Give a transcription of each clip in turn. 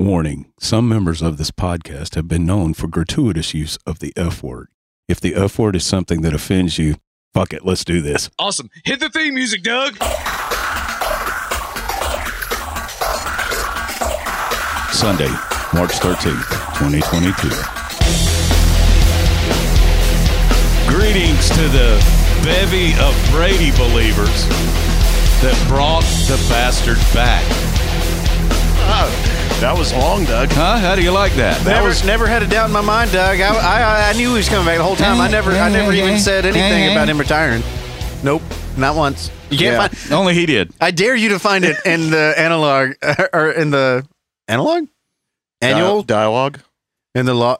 Warning Some members of this podcast have been known for gratuitous use of the F word. If the F word is something that offends you, fuck it, let's do this. Awesome. Hit the theme music, Doug. Sunday, March 13th, 2022. Greetings to the bevy of Brady believers that brought the bastard back. That was long, Doug. Huh? How do you like that? That Never, was- never had a doubt in my mind, Doug. I, I, I knew he was coming back the whole time. I never, I never even said anything about him retiring. Nope, not once. You can't Yeah. find. Only he did. I dare you to find it in the analog or in the analog annual Dia- dialogue. in the law.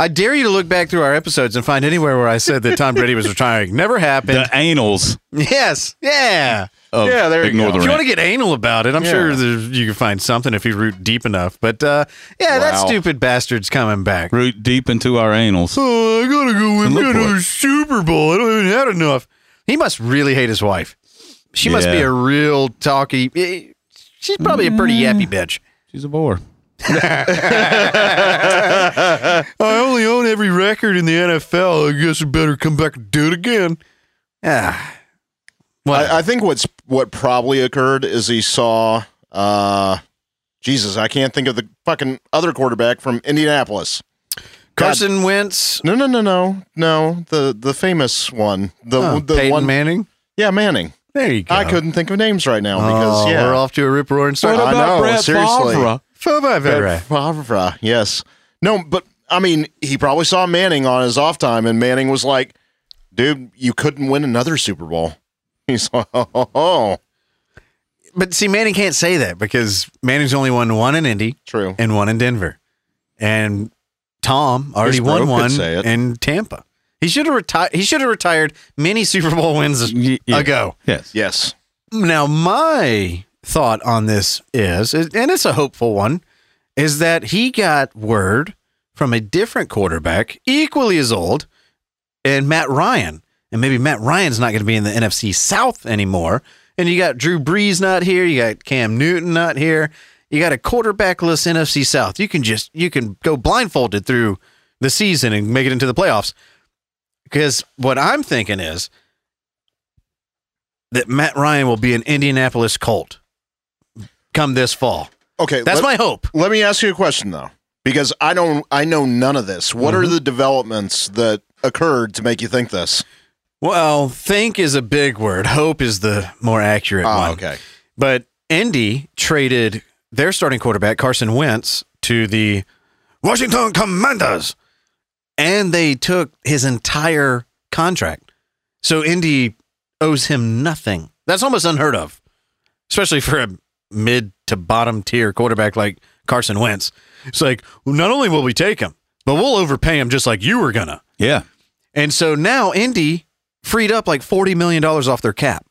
I dare you to look back through our episodes and find anywhere where I said that Tom Brady was retiring. Never happened. The anals yes, yeah. of Yeah, there you Ignore go. the If you want to get anal about it, I'm Yeah. sure you can find something if you root deep enough. But uh, yeah, that stupid bastard's coming back. Root deep into our anals. Oh, I gotta go win And look for another. Super Bowl. I don't even had enough. He must really hate his wife. She must be a real talky. eh, She's probably a pretty yappy bitch. She's a bore. I only own every record in the NFL. I guess I better come back and do it again. Ah. What? I, I think what's what probably occurred is he saw uh Jesus, I can't think of the fucking other quarterback from Indianapolis. Carson Wentz. No, no, no, no, no. The the famous one, the Oh, the Peyton one, Manning. yeah, Manning. There you go. I couldn't think of names right now because Oh, yeah, we're off to a rip roaring start. What about I know, Brett seriously. Favre? Favre. Favre, yes. No, but I mean, he probably saw Manning on his off time, and Manning was like, "Dude, you couldn't win another Super Bowl." He's like, "Oh, oh, oh. But see, Manning can't say that because Manning's only won one in Indy true." and one in Denver. And Tom already won one in Tampa. He should have retired. He should have retired many Super Bowl wins Y- yeah. ago. Yes. Yes. Now, my thought on this is, and it's a hopeful one, is that he got word from a different quarterback, equally as old, and Matt Ryan. And maybe Matt Ryan's not going to be in the NFC South anymore. And you got Drew Brees not here. You got Cam Newton not here. You got a quarterbackless NFC South. You can just you can go blindfolded through the season and make it into the playoffs. Because what I'm thinking is that Matt Ryan will be an Indianapolis Colt come this fall. Okay. That's let, my hope. Let me ask you a question though, because I don't, I know none of this. What Mm-hmm. are the developments that occurred to make you think this? Well, think is a big word. Hope is the more accurate Oh, one. okay. But Indy traded their starting quarterback Carson Wentz to the Washington Commanders, and they took his entire contract. So Indy owes him nothing. That's almost unheard of, especially for a mid to bottom tier quarterback like Carson Wentz. It's like, well, not only will we take him, but we'll overpay him just like you were gonna. Yeah. And so now Indy freed up like $40 million off their cap.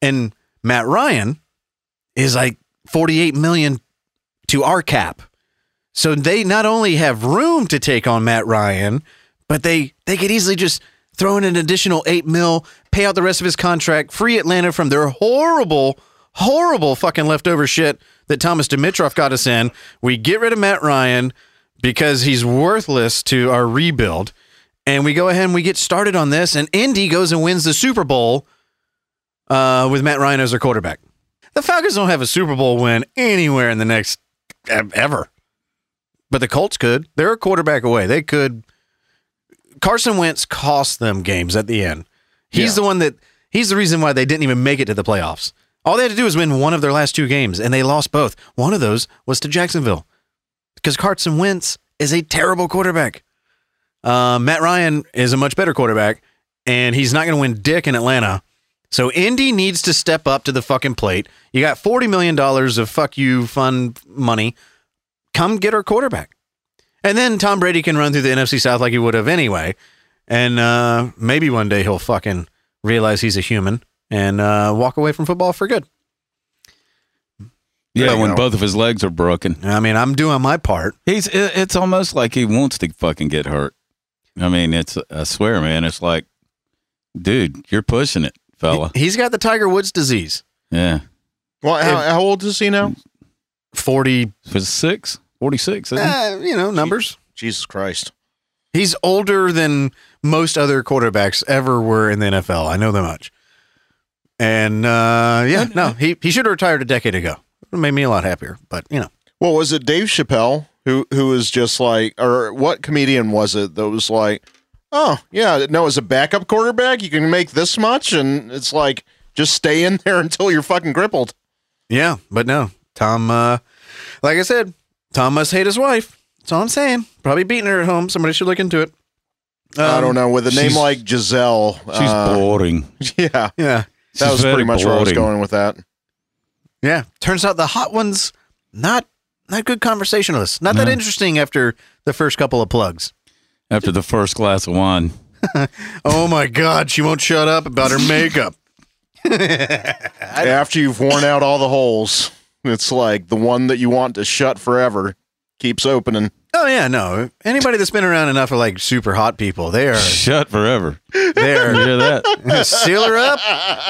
And Matt Ryan is like 48 million to our cap. So they not only have room to take on Matt Ryan, but they they could easily just throw in an additional 8 mil, pay out the rest of his contract, free Atlanta from their horrible horrible fucking leftover shit that Thomas Dimitroff got us in. We get rid of Matt Ryan because he's worthless to our rebuild and we go ahead and we get started on this, and Indy goes and wins the Super Bowl uh, with Matt Ryan as their quarterback. The Falcons don't have a Super Bowl win anywhere in the next ever, but the Colts could. They're a quarterback away. They could. Carson Wentz cost them games at the end. He's Yeah. the one that he's the reason why they didn't even make it to the playoffs. All they had to do was win one of their last two games, and they lost both. One of those was to Jacksonville because Carson Wentz is a terrible quarterback. Uh, Matt Ryan is a much better quarterback, and he's not going to win dick in Atlanta. So Indy needs to step up to the fucking plate. You got forty million dollars of fuck you fun money. Come get our quarterback, and then Tom Brady can run through the NFC South like he would have anyway. And uh, maybe one day he'll fucking realize he's a human and uh, walk away from football for good. Yeah, when go. both of his legs are broken. I mean, I'm doing my part. He's it- it's almost like he wants to fucking get hurt. I mean, it's I swear, man, it's like dude, you're pushing it, fella. He's got the Tiger Woods disease. Yeah. Well, how, how old is he now? 40, Was six? 46, isn't uh, you know, numbers. Jesus Christ. He's older than most other quarterbacks ever were in the NFL. I know that much. And uh, yeah, no, he, he should have retired a decade ago. It made me a lot happier. But, you know, Well, was it Dave Chappelle who who was just like, or what comedian was it that was like, oh yeah, no, as a backup quarterback, you can make this much, and it's like just stay in there until you're fucking crippled. yeah, but no, Tom, uh, like I said, Tom must hate his wife. That's all I'm saying. Probably beating her at home. Somebody should look into it. I Um, don't know with a name like Giselle. She's uh, boring. Yeah, Yeah. That was pretty much where I was going with that. Yeah. Turns out the hot ones, not not good conversationalists. Not that interesting after the first couple of plugs. After the first glass of wine. Oh my God, she won't shut up about her makeup. After you've worn out all the holes, it's like the one that you want to shut forever keeps opening. Oh yeah, no. Anybody that's been around enough of like super hot people, they are Shut forever. they You are hear that? seal her up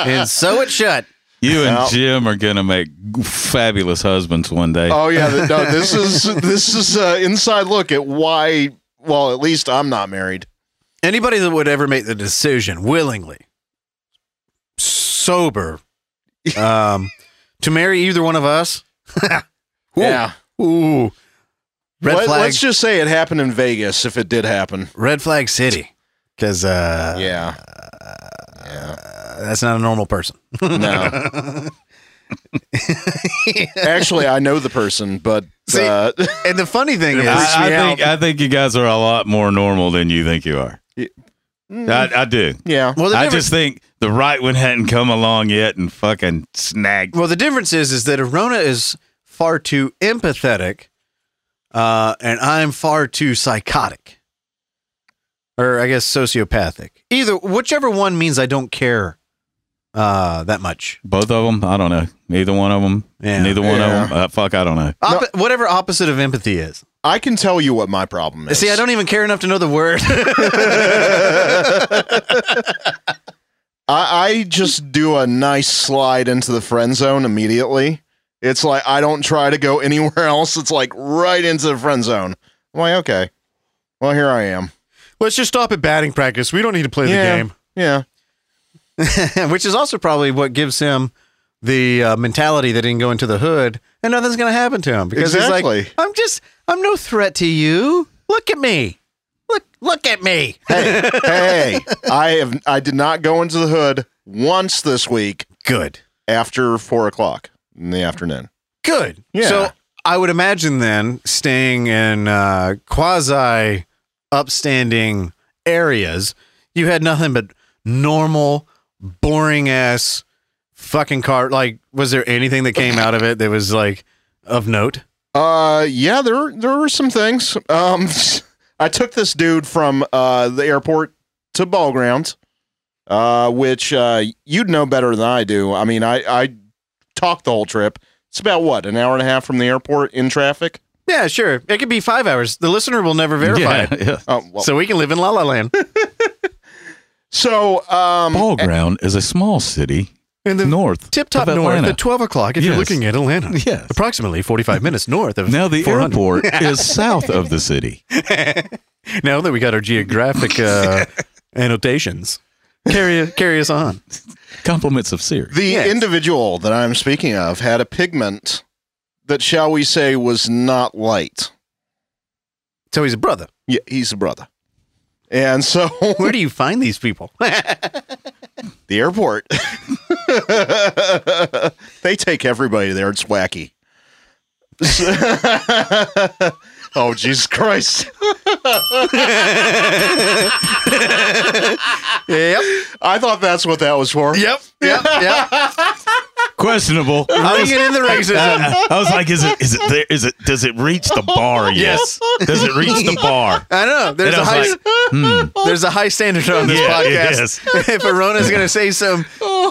and sew it shut. You and Well- Jim are gonna make fabulous husbands one day. Oh yeah, no, this is this is an inside look at why. Well, at least I'm not married. Anybody that would ever make the decision willingly, sober, um, to marry either one of us, Ooh. Yeah, ooh, red Let, flag, us just say it happened in Vegas if it did happen. red flag city, because uh, Yeah, uh, that's not a normal person. no. Actually, I know the person, but See, uh, and the funny thing is, I, I think. I think you guys are a lot more normal than you think you are. I, I do. yeah, well, I just think the right one hadn't come along yet and fucking snagged. Well, the difference is is that Arona is far too empathetic, uh, and I'm far too psychotic, or I guess sociopathic. Either whichever one means I don't care uh, that much. Both of them, I don't know. Neither one of them. Yeah. Neither one Yeah. of them. Uh, fuck, I don't know. Oppo- Whatever opposite of empathy is. I can tell you what my problem is. See, I don't even care enough to know the word. I, I just do a nice slide into the friend zone immediately. It's like I don't try to go anywhere else. It's like right into the friend zone. I'm like, okay, well here I am. Let's just stop at batting practice. We don't need to play Yeah. Yeah, the game. Yeah, which is also probably what gives him the uh, mentality that he can go into the hood and nothing's going to happen to him because Exactly. he's like, I'm just, I'm no threat to you. Look at me. Look, look at me. hey, hey, I have I did not go into the hood once this week Good. after four o'clock in the afternoon. Good. Yeah. So I would imagine then staying in uh, quasi upstanding areas, you had nothing but normal, boring ass fucking car. Like, was there anything that came out of it that was like of note? Uh, yeah, there there were some things. Um, I took this dude from uh the airport to ball grounds, uh, which uh you'd know better than I do. I mean, I I talked the whole trip. It's about what an hour and a half from the airport in traffic. Yeah, sure. It could be five hours. The listener will never verify yeah, it. yeah. Oh, well, so, So we can live in La La Land. so um, Ball Ground is a small city In the north. tip top north at 12 o'clock if you're looking at Atlanta. Yes. Approximately 45 minutes north of Now the 400. airport is south of the city. now that we got our geographic uh, annotations, carry carry us on. Compliments of Siri. the Yes. individual that I'm speaking of had a pigment that, shall we say, was not light. So he's a brother. Yeah, he's a brother, and so Where do you find these people? The airport. they take everybody there. It's wacky. Oh, Jesus Christ. yep. I thought that's what that was for. Yep. Yep. Yep. Questionable. Ringing in the racism. I, I was like, is it is it there is it does it reach the bar yet? Yes. Does it reach the bar? I know. There's And a I was high like, hmm. there's a high standard on this Yeah, podcast. if Arona's going to say some Oh,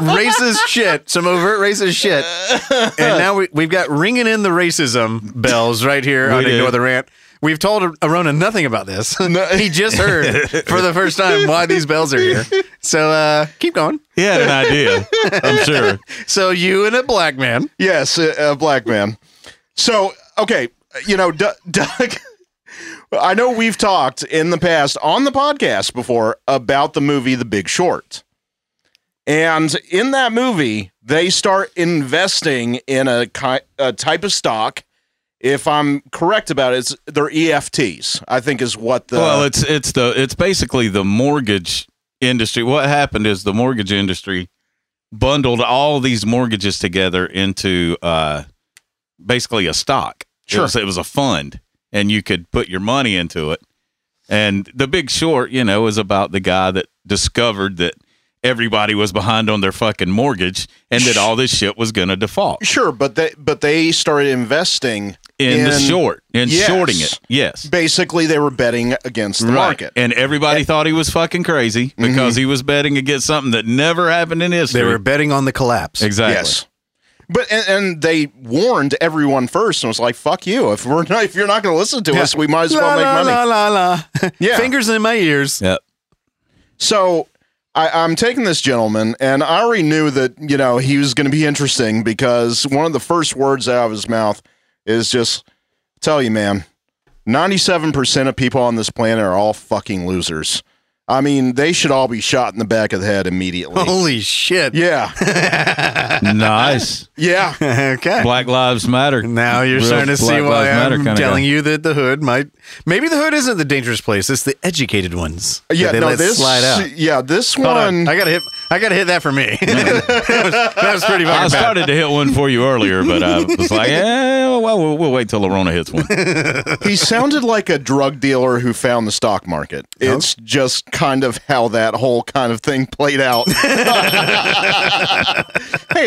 racist shit, some overt racist shit, and now we, we've got ringing in the racism bells right here We on did. Ignore the Rant. We've told Arona nothing about this. he just heard for the first time why these bells are here. So uh, keep going. He had an idea, I'm sure. So you and a black man. Yes, a, a black man. So, okay, you know, D- Doug, I know we've talked in the past on the podcast before about the movie The Big Short. And in that movie, they start investing in a, ki- a type of stock. If I'm correct about it, it's they're EFTs. I think is what the well, it's it's the it's basically the mortgage industry. What happened is the mortgage industry bundled all these mortgages together into uh, basically a stock. It Sure. was, it was a fund, and you could put your money into it. And the Big Short, you know, is about the guy that discovered that everybody was behind on their fucking mortgage, and that all this shit was going to default sure, but they but they started investing in, the short, in Yes. shorting it. Yes. Basically, they were betting against the Right. market. And everybody thought he was fucking crazy because mm-hmm. he was betting against something that never happened in history. They were betting on the collapse. exactly. Yes. But and, and they warned everyone first and was like, "Fuck you! If we're not, if you're not going to listen to us, we might as well La, make la, money." la, la, la. Yeah. Fingers in my ears. Yep. So I, I'm taking this gentleman, and I already knew that you know he was going to be interesting because one of the first words out of his mouth is just, "Tell you, man, ninety-seven percent of people on this planet are all fucking losers. I mean, they should all be shot in the back of the head immediately." Holy shit. yeah, nice. yeah. okay. Black Lives Matter. Now you're Real starting to see why I'm telling guy. you that the hood might. Maybe the hood isn't the dangerous place. It's the educated ones. Yeah, they no, let this slide out. Yeah, this Hold on. one. I gotta hit. I gotta hit that for me. that, was, that was pretty fucking I bad. started to hit one for you earlier, but I was like, eh, well, we'll, we'll wait till Lorona hits one. he sounded like a drug dealer who found the stock market. It's just kind of how that whole kind of thing played out. hey,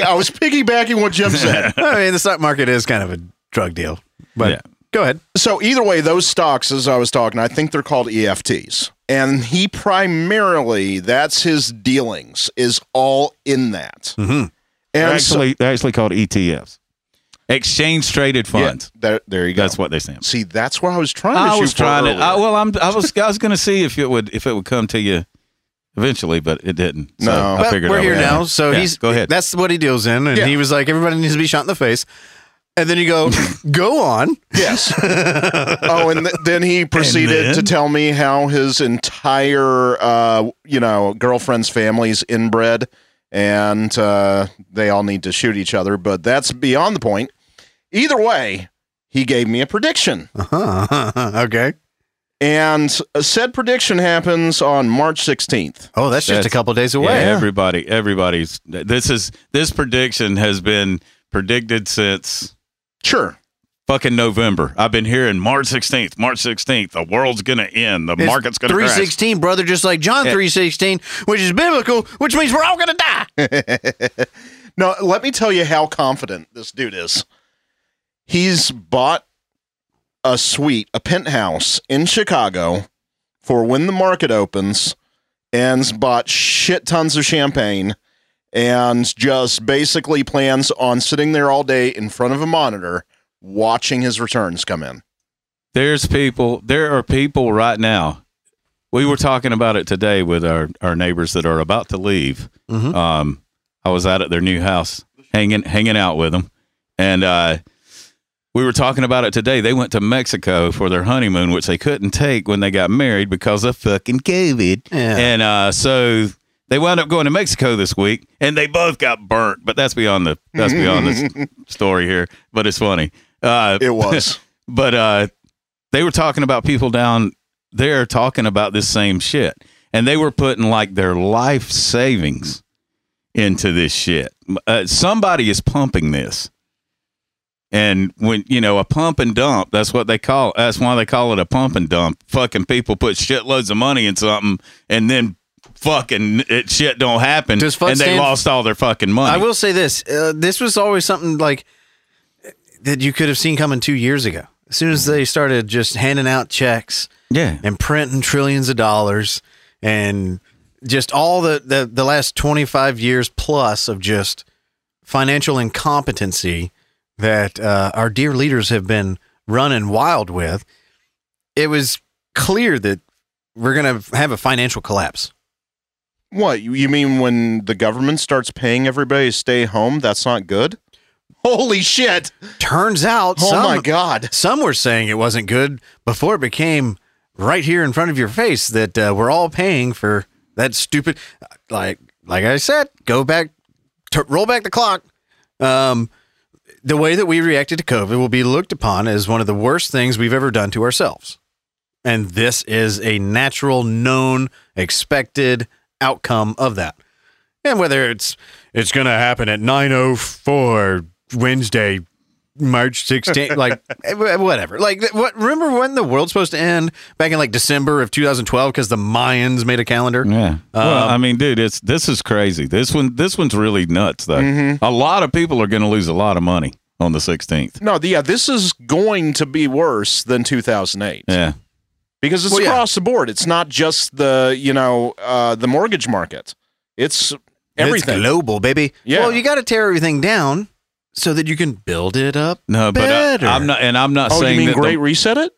I was piggybacking what Jim said. I mean, the stock market is kind of a drug deal. But Yeah. go ahead. So either way, those stocks, as I was talking, I think they're called EFTs. And he primarily, that's his dealings, is all in that. Mhm. They're And so- actually, they're actually called ETFs, exchange traded yeah, funds. there, there you go. That's what they stand. for. See, that's what I was trying to I shoot was trying to. I, well, I'm. I was. I was going to see if it would if it would come to you eventually, but it didn't. So No. I But figured we're I here would. now, so Yeah, he's go ahead. That's what he deals in, and Yeah. he was like, everybody needs to be shot in the face. And then you go, go on. Yes. oh, and th- then he proceeded then? to tell me how his entire, uh, you know, girlfriend's family's inbred, and uh, they all need to shoot each other. But that's beyond the point. Either way, he gave me a prediction, uh-huh. okay. and a said prediction happens on March sixteenth. Oh, that's just a couple days Yeah, away. everybody, everybody's. This is this prediction has been predicted since Sure. fucking November. I've been hearing March 16th, March 16th. The world's gonna end. The It's market's gonna crash. 316, brother, just like John Yeah. 316, which is biblical, which means we're all going to die. No, let me tell you how confident this dude is. He's bought a suite, a penthouse in Chicago for when the market opens and's bought shit tons of champagne and just basically plans on sitting there all day in front of a monitor watching his returns come in. There's people. There are people right now. We were talking about it today with our our neighbors that are about to leave. Mhm. Um, I was out at their new house, hanging hanging out with them, and uh, we were talking about it today. They went to Mexico for their honeymoon, which they couldn't take when they got married because of fucking COVID. Yeah. And uh, so they wound up going to Mexico this week, and they both got burnt. But that's beyond the that's beyond the story here. But it's funny. Uh, It was. but uh, they were talking about people down there talking about this same shit, and they were putting like their life savings into this shit. Uh, somebody is pumping this, and when you know a pump and dump, that's what they call. That's why they call it a pump and dump. Fucking people put shitloads of money in something, and then fucking it, shit don't happen, and they stand- lost all their fucking money. I will say this uh, this was always something like that you could have seen coming two years ago. As soon as they started just handing out checks yeah, and printing trillions of dollars and just all the, the the last 25 years plus of just financial incompetency that uh, our dear leaders have been running wild with, it was clear that we're going to have a financial collapse. What you- mean when the government starts paying everybody to stay home? That's not good. Holy shit! Turns out, Oh some, my god! some were saying it wasn't good before it became right here in front of your face that uh, we're all paying for that stupid like like I said go back t- roll back the clock um the way that we reacted to covid will be looked upon as one of the worst things we've ever done to ourselves. And this is a natural known expected outcome of that. And whether it's it's going to happen at 904 Wednesday March 16th, like eh, whatever. Like what? Remember when the world's supposed to end back in like December of 2012 because the Mayans made a calendar. Yeah. well, Um, I mean, dude, it's this is crazy. This one, this one's really nuts, though. Mm-hmm. A lot of people are going to lose a lot of money on the 16th. No, yeah, this is going to be worse than 2008 Yeah. because it's Well, yeah. across the board. It's not just the you know uh, the mortgage market. It's everything. It's global, baby. Yeah. Well, you got to tear everything down so that you can build it up. No, but Better. I, am not, and I'm not oh, saying you mean that the- Great Reset it?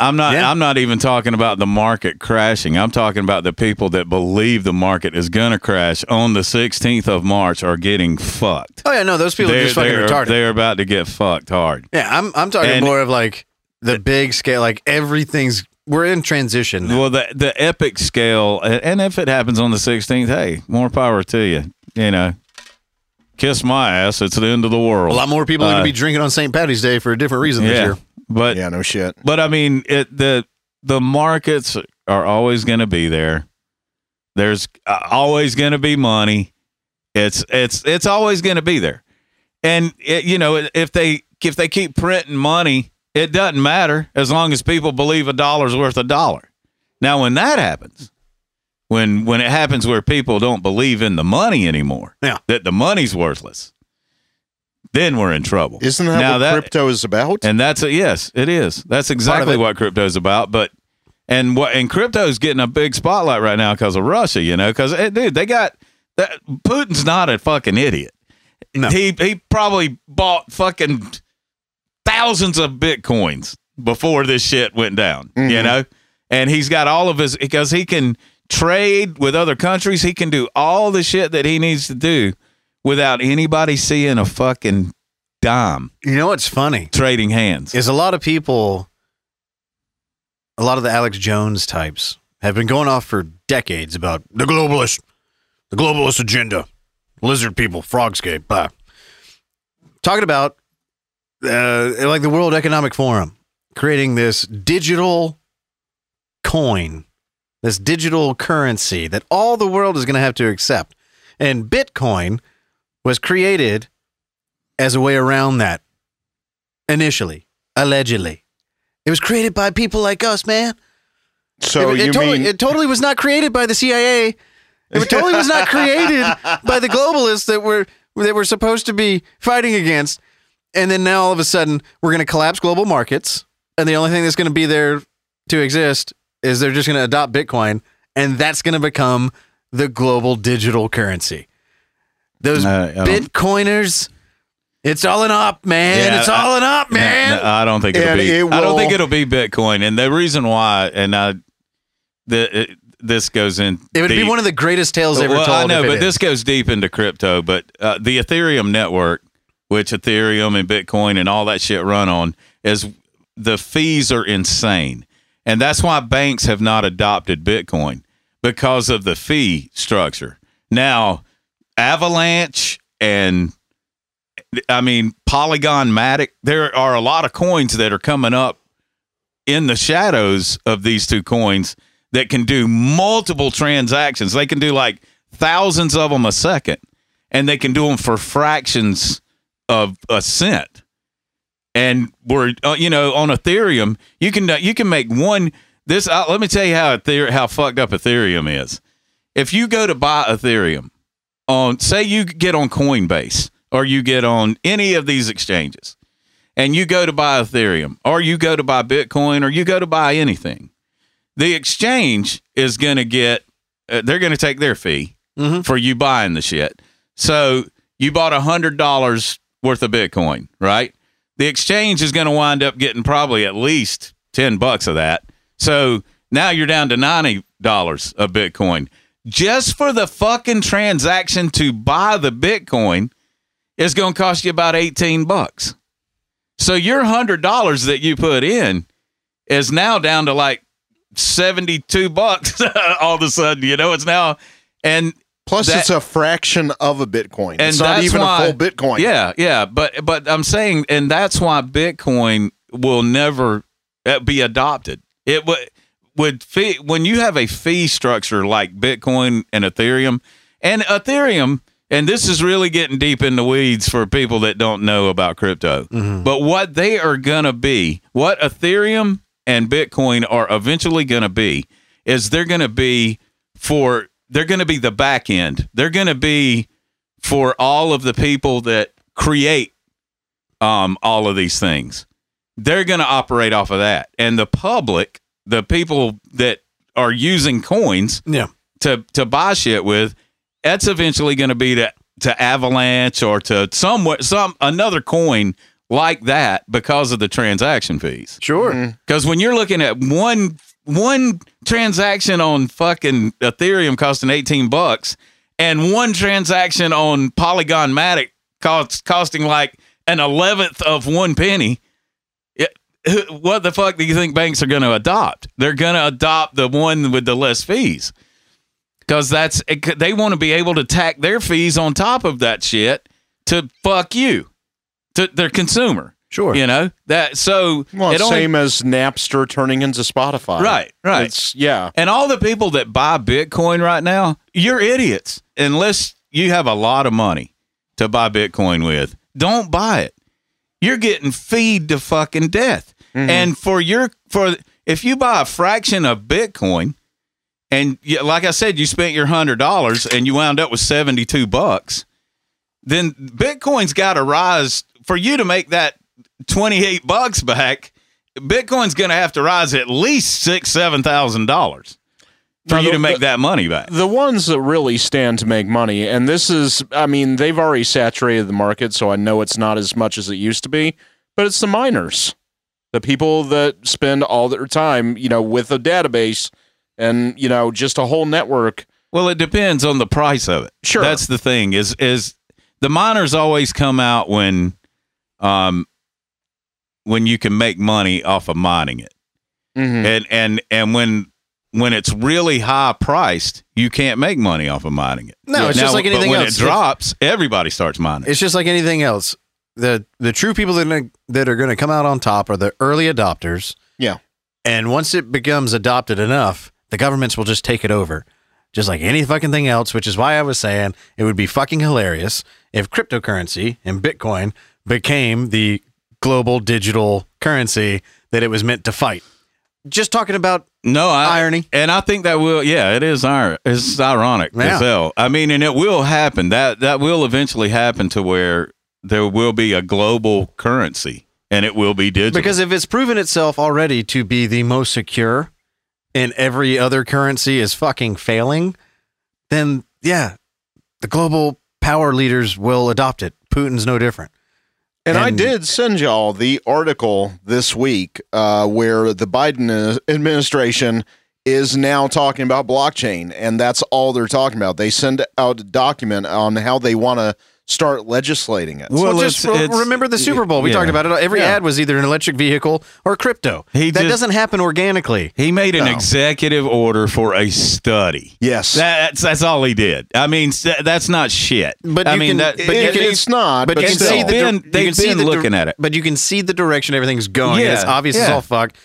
I'm not. Yeah. I'm not even talking about the market crashing. I'm talking about the people that believe the market is going to crash on the 16th of March are getting fucked. Oh yeah, no, those people are They're, just fucking they're, retarded. they're about to get fucked hard. yeah, I'm I'm talking And- more of like the big scale, like everything's we're in transition. now. Well, the the epic scale, and if it happens on the 16th, hey, more power to you. You know, kiss my ass. It's the end of the world. A lot more people are Uh, going to be drinking on St. Patty's Day for a different reason this yeah, year. but Yeah, no shit. But I mean, it the the markets are always going to be there. There's uh, always going to be money. It's it's it's always going to be there. And it, you know, if they if they keep printing money, it doesn't matter as long as people believe a dollar's worth a dollar. Now, when that happens, when when it happens where people don't believe in the money anymore, Yeah. that the money's worthless, then we're in trouble. Isn't that Now what that- crypto is about? and that's a yes, it is. That's exactly what crypto is about. But and what and crypto's getting a big spotlight right now because of Russia. You know, because dude, they got that. Putin's not a fucking idiot. No. He he probably bought fucking thousands of bitcoins before this shit went down. You Mhm. know, and he's got all of his because he can trade with other countries. He can do all the shit that he needs to do without anybody seeing a fucking dime You know what's funny trading hands. is a lot of people, a lot of the Alex Jones types have been going off for decades about the globalist, the globalist agenda, lizard people, frogscape, blah. Talking about uh, like the World Economic Forum creating this digital coin, this digital currency that all the world is going to have to accept. And Bitcoin was created as a way around that initially, allegedly. It was created by people like us, man. so it, it you totally, mean it totally was not created by the CIA. It totally was not created by the globalists that were that were supposed to be fighting against. And then now all of a sudden we're going to collapse global markets, and the only thing that's going to be there to exist is they're just going to adopt Bitcoin, and that's going to become the global digital currency. Those Uh, Bitcoiners, it's all an up, man. Yeah, it's all an up, man. no, I don't think it'll And be. it I don't think it'll be Bitcoin, and the reason why, and I, the it, this goes in. it would be one of the greatest tales ever well, told. I know, but is. this goes deep into crypto. But uh, the Ethereum network, which Ethereum and Bitcoin and all that shit run on, is the fees are insane, and that's why banks have not adopted Bitcoin because of the fee structure. Now, Avalanche and I mean Polygon Matic, there are a lot of coins that are coming up in the shadows of these two coins that can do multiple transactions. They can do like thousands of them a second, and they can do them for fractions of a cent. And we're uh, you know on Ethereum, you can you can make one. This uh, let me tell you how Ether- how fucked up Ethereum is. If you go to buy Ethereum on, say you get on Coinbase or you get on any of these exchanges, and you go to buy Ethereum or you go to buy Bitcoin or you go to buy anything, the exchange is going to get uh, they're going to take their fee Mhm. for you buying the shit. So you bought a hundred dollars worth of Bitcoin, right? The exchange is going to wind up getting probably at least ten bucks of that. So now you're down to ninety dollars of Bitcoin just for the fucking transaction to buy the Bitcoin is going to cost you about eighteen bucks. So your hundred dollars that you put in is now down to like 72 bucks all of a sudden you know it's now and Plus, That- it's a fraction of a Bitcoin. and it's not even why- a full Bitcoin. yeah yeah but but i'm saying and that's why bitcoin will never uh, be adopted it would would fee when you have a fee structure like bitcoin and ethereum and ethereum and this is really getting deep in the weeds for people that don't know about crypto but what they are going to be what ethereum and bitcoin are eventually going to be is they're going to be for they're going to be the back end they're going to be for all of the people that create um, all of these things. They're going to operate off of that, and the public, the people that are using coins Yeah. to to buy shit with, that's eventually going to be to to Avalanche or to somewhere some another coin like that because of the transaction fees. Sure. Because when you're looking at one one transaction on fucking Ethereum costing 18 bucks and one transaction on Polygon Matic cost, costing like an eleventh of one penny, what the fuck do you think banks are going to adopt? They're going to adopt the one with the less fees because that's they want to be able to tack their fees on top of that shit to fuck you, to their consumer. Sure. You know that so Well, it only same as Napster turning into Spotify. Right, right. It's, yeah. And all the people that buy Bitcoin right now, you're idiots. Unless you have a lot of money to buy Bitcoin with, don't buy it. You're getting feed to fucking death. Mm-hmm. And for your for if you buy a fraction of Bitcoin, and you, like I said, you spent your hundred dollars and you wound up with seventy two bucks, then Bitcoin's got to rise for you to make that twenty eight bucks back. Bitcoin's going to have to rise at least six seven thousand dollars for Now, you the- to make the- that money back. The ones that really stand to make money, and this is, I mean, they've already saturated the market, so I know it's not as much as it used to be, but it's the miners, the people that spend all their time, you know, with a database and, you know, just a whole network. Well, it depends on the price of it. Sure. that's the thing. Is is the miners always come out when, um, when you can make money off of mining it, Mhm. and and and when when it's really high priced, you can't make money off of mining it. No, it's Now, just like but anything when else. When it drops, everybody starts mining. It's just like anything else. The the true people that are, that are going to come out on top are the early adopters. Yeah. And once it becomes adopted enough, the governments will just take it over. Just like any fucking thing else, which is why I was saying it would be fucking hilarious if cryptocurrency and Bitcoin became the global digital currency that it was meant to fight. Just talking about No, I, Irony. and I think that will. Yeah, it is iron. It's ironic Yeah. as hell. I mean, and it will happen. That that will eventually happen to where there will be a global currency, and it will be digital. Because if it's proven itself already to be the most secure and every other currency is fucking failing, then yeah, the global power leaders will adopt it. Putin's no different. And, I did send y'all the article this week uh, where the Biden administration is now talking about blockchain, and that's all they're talking about. They send out a document on how they want to start legislating it. Well, Well, just it's- re- it's- remember the Super Bowl. We yeah. talked about it. Every Yeah. ad was either an electric vehicle or crypto. He that just- doesn't happen organically. he made an No. executive order for a study. yes, That's that's all he did. I mean, that's not shit. But I you mean, can- that, but but you It- can- it's not. But But, you can still. see the Been- they've can see been the looking at it. But you can see the direction everything's going. and it's Yeah, obvious it's yeah. all fucked.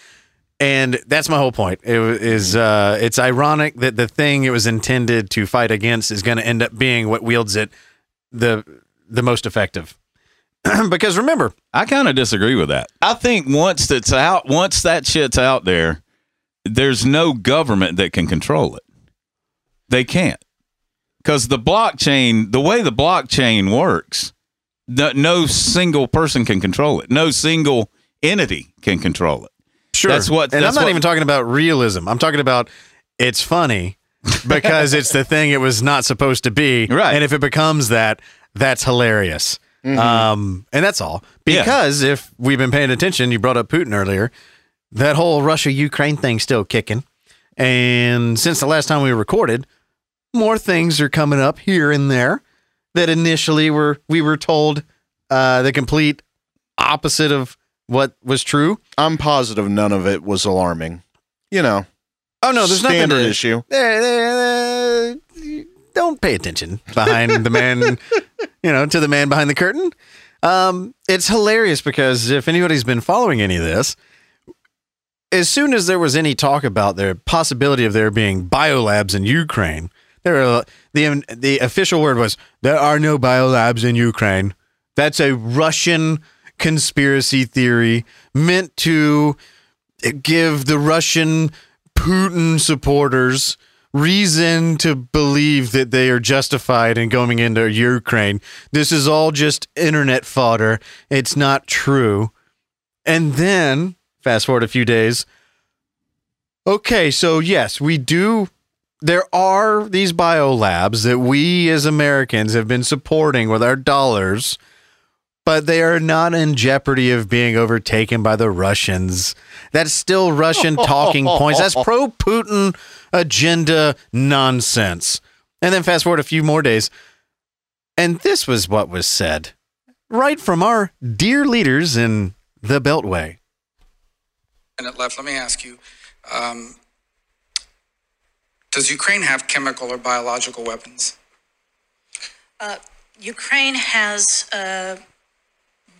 And that's my whole point. It wa- is uh, it's ironic that the thing it was intended to fight against is going to end up being what wields it the the most effective. because remember, I kind of disagree with that. I think once it's out, once that shit's out there, there's no government that can control it. They can't. Because the blockchain, the way the blockchain works, no, no single person can control it. No single entity can control it. Sure. That's what- And that's I'm not what- even talking about realism. I'm talking about it's funny because it's the thing it was not supposed to be. Right. And if it becomes that, that's hilarious. Um, and that's all. Yeah. Because if we've been paying attention, you brought up Putin earlier, that whole Russia Ukraine thing's still kicking. And since the last time we recorded, more things are coming up here and there that initially were we were told uh, the complete opposite of what was true. I'm positive none of it was alarming. You know, Oh no, there's standard nothing to, issue. Eh, eh, don't pay attention behind the man, you know, to the man behind the curtain. Um, it's hilarious because if anybody's been following any of this, as soon as there was any talk about the possibility of there being biolabs in Ukraine, there are, the the official word was there are no biolabs in Ukraine. That's a Russian conspiracy theory meant to give the Russian Putin supporters reason to believe that they are justified in going into Ukraine. This is all just internet fodder. It's not true. And then, fast forward a few days. Okay, so yes, we do. There are these biolabs that we as Americans have been supporting with our dollars, but they are not in jeopardy of being overtaken by the Russians. That's still Russian talking points. That's pro Putin agenda nonsense. And then fast forward a few more days, and this was what was said right from our dear leaders in the Beltway. minute left. Let me ask you: um, Does Ukraine have chemical or biological weapons? Ukraine has uh,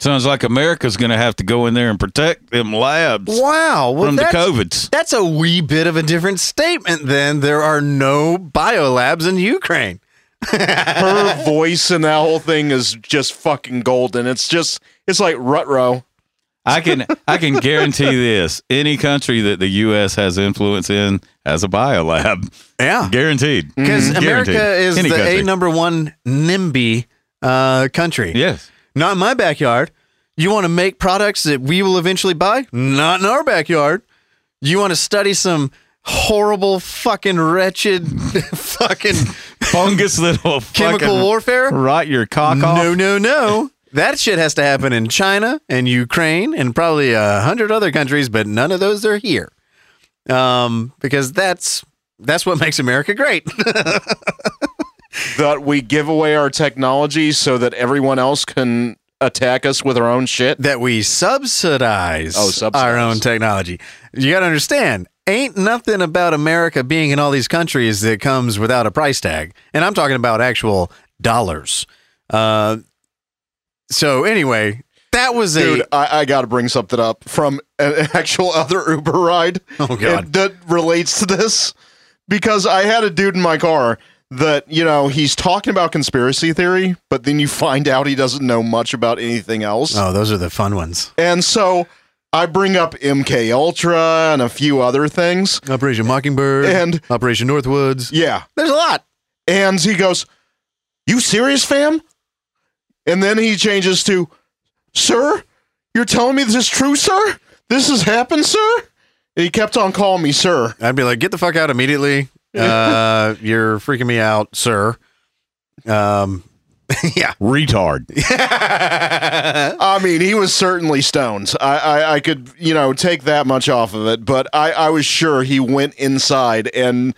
Sounds like America's going to have to go in there and protect them labs Wow, well, from the that's, COVIDs. that's a wee bit of a different statement. Then there are no biolabs in Ukraine. Her voice and that whole thing is just fucking golden. It's just, it's like Rutro. I can I can guarantee this: any country that the U.S. has influence in has a biolab, Yeah, guaranteed. because Mhm. America Guaranteed. is Any the country. a number one NIMBY uh, country. Yes. Not in my backyard. You want to make products that we will eventually buy? Not in our backyard. You want to study some horrible, fucking wretched, fucking Fungus that'll chemical warfare? rot your cock off. No, no, no. That shit has to happen in China and Ukraine and probably a hundred other countries, but none of those are here. Um, because that's that's what makes America great. That we give away our technology so that everyone else can attack us with our own shit. that we subsidize, Oh, subsidize. our own technology. You got to understand, ain't nothing about America being in all these countries that comes without a price tag. And I'm talking about actual dollars. Uh, so anyway, that was a Dude, I, I got to bring something up from an actual other Uber ride Oh, God. that relates to this because I had a dude in my car that, you know, he's talking about conspiracy theory, but then you find out he doesn't know much about anything else. Oh, those are the fun ones. And so I bring up MK Ultra and a few other things. Operation Mockingbird And- Operation Northwoods. Yeah. There's a lot. And he goes, You serious, fam? And then he changes to, Sir, you're telling me this is true, sir? This has happened, sir? And he kept on calling me sir. I'd be like, get the fuck out immediately. Uh, you're freaking me out, sir. Um, yeah. Retard. I mean, he was certainly stoned. I, I, I could, you know, take that much off of it, but I, I was sure he went inside and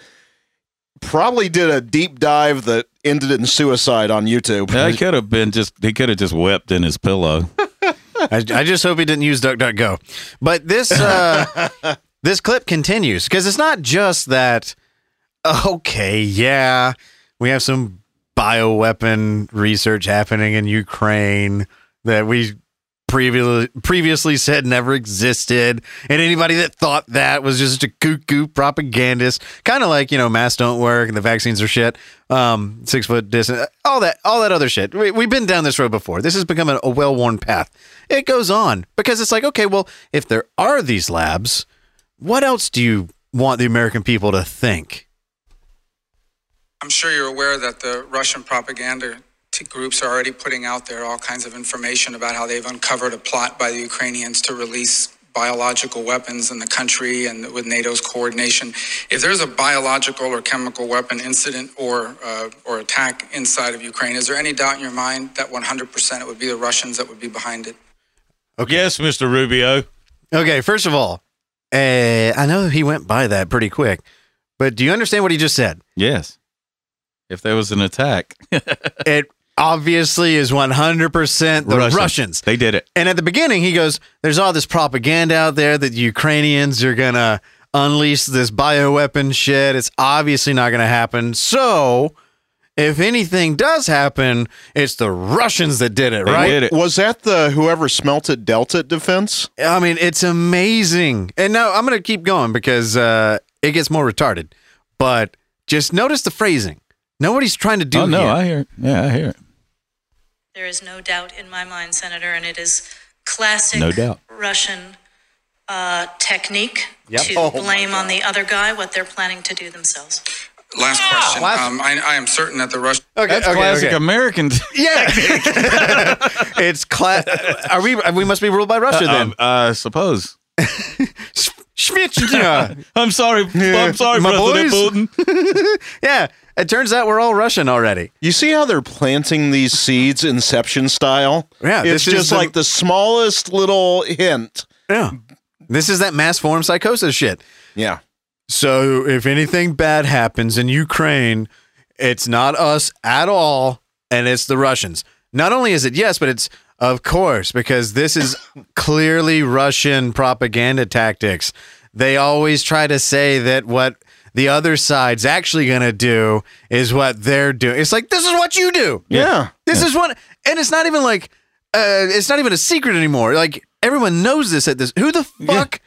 probably did a deep dive that ended in suicide on YouTube. Yeah, He could have been just. He could have just wept in his pillow. I, I just hope he didn't use DuckDuckGo. But this uh, this clip continues because it's not just that. Okay, yeah, we have some bioweapon research happening in Ukraine that we previously previously said never existed, and anybody that thought that was just a cuckoo propagandist, kind of like you know masks don't work and the vaccines are shit, um, six foot distance, all that all that other shit. We, we've been down this road before. This has become a, a well worn path. It goes on because it's like okay, well, if there are these labs, what else do you want the American people to think? I'm sure you're aware that the Russian propaganda t- groups are already putting out there all kinds of information about how they've uncovered a plot by the Ukrainians to release biological weapons in the country and with NATO's coordination. If there's a biological or chemical weapon incident or uh, or attack inside of Ukraine, is there any doubt in your mind that 100% it would be the Russians that would be behind it? Yes, Mr. Rubio. Okay, first of all, uh, I know he went by that pretty quick, but do you understand what he just said? Yes. If there was an attack, It obviously is 100% the Russians. Russians. they did it. And at the beginning, he goes, There's all this propaganda out there that Ukrainians are going to unleash this bioweapon shit. It's obviously not going to happen. So, if anything does happen, it's the Russians that did it, They right? did it. Was that the whoever smelt it dealt it defense? I mean, it's amazing. And now I'm going to keep going because uh, it gets more retarded. But just notice the phrasing. Know what he's trying to do oh no, here. I hear it. Yeah, I hear it. There is no doubt in my mind, Senator, and it is classic No doubt. Russian uh, technique Yep. to Oh, blame on the other guy what they're planning to do themselves. Last question. last- Um, I, I am certain that the Russian okay, That's okay, classic okay. American. Yeah, it's class. Are we? We must be ruled by Russia then. Um, I suppose. Schmitznya. I'm sorry. I'm sorry, My President boys. Putin. yeah, it turns out we're all Russian already. You see how they're planting these seeds Inception style? Yeah, it's this is just the- like the smallest little hint. Yeah, this is that mass form psychosis shit. Yeah. So if anything bad happens in Ukraine, it's not us at all, and it's the Russians. Not only is it yes, but it's of course because this is clearly Russian propaganda tactics. They always try to say that what the other side's actually going to do is what they're doing. It's like this is what you do. Yeah. This is what, and it's not even like, uh, it's not even a secret anymore. Like everyone knows this at this. Who the fuck?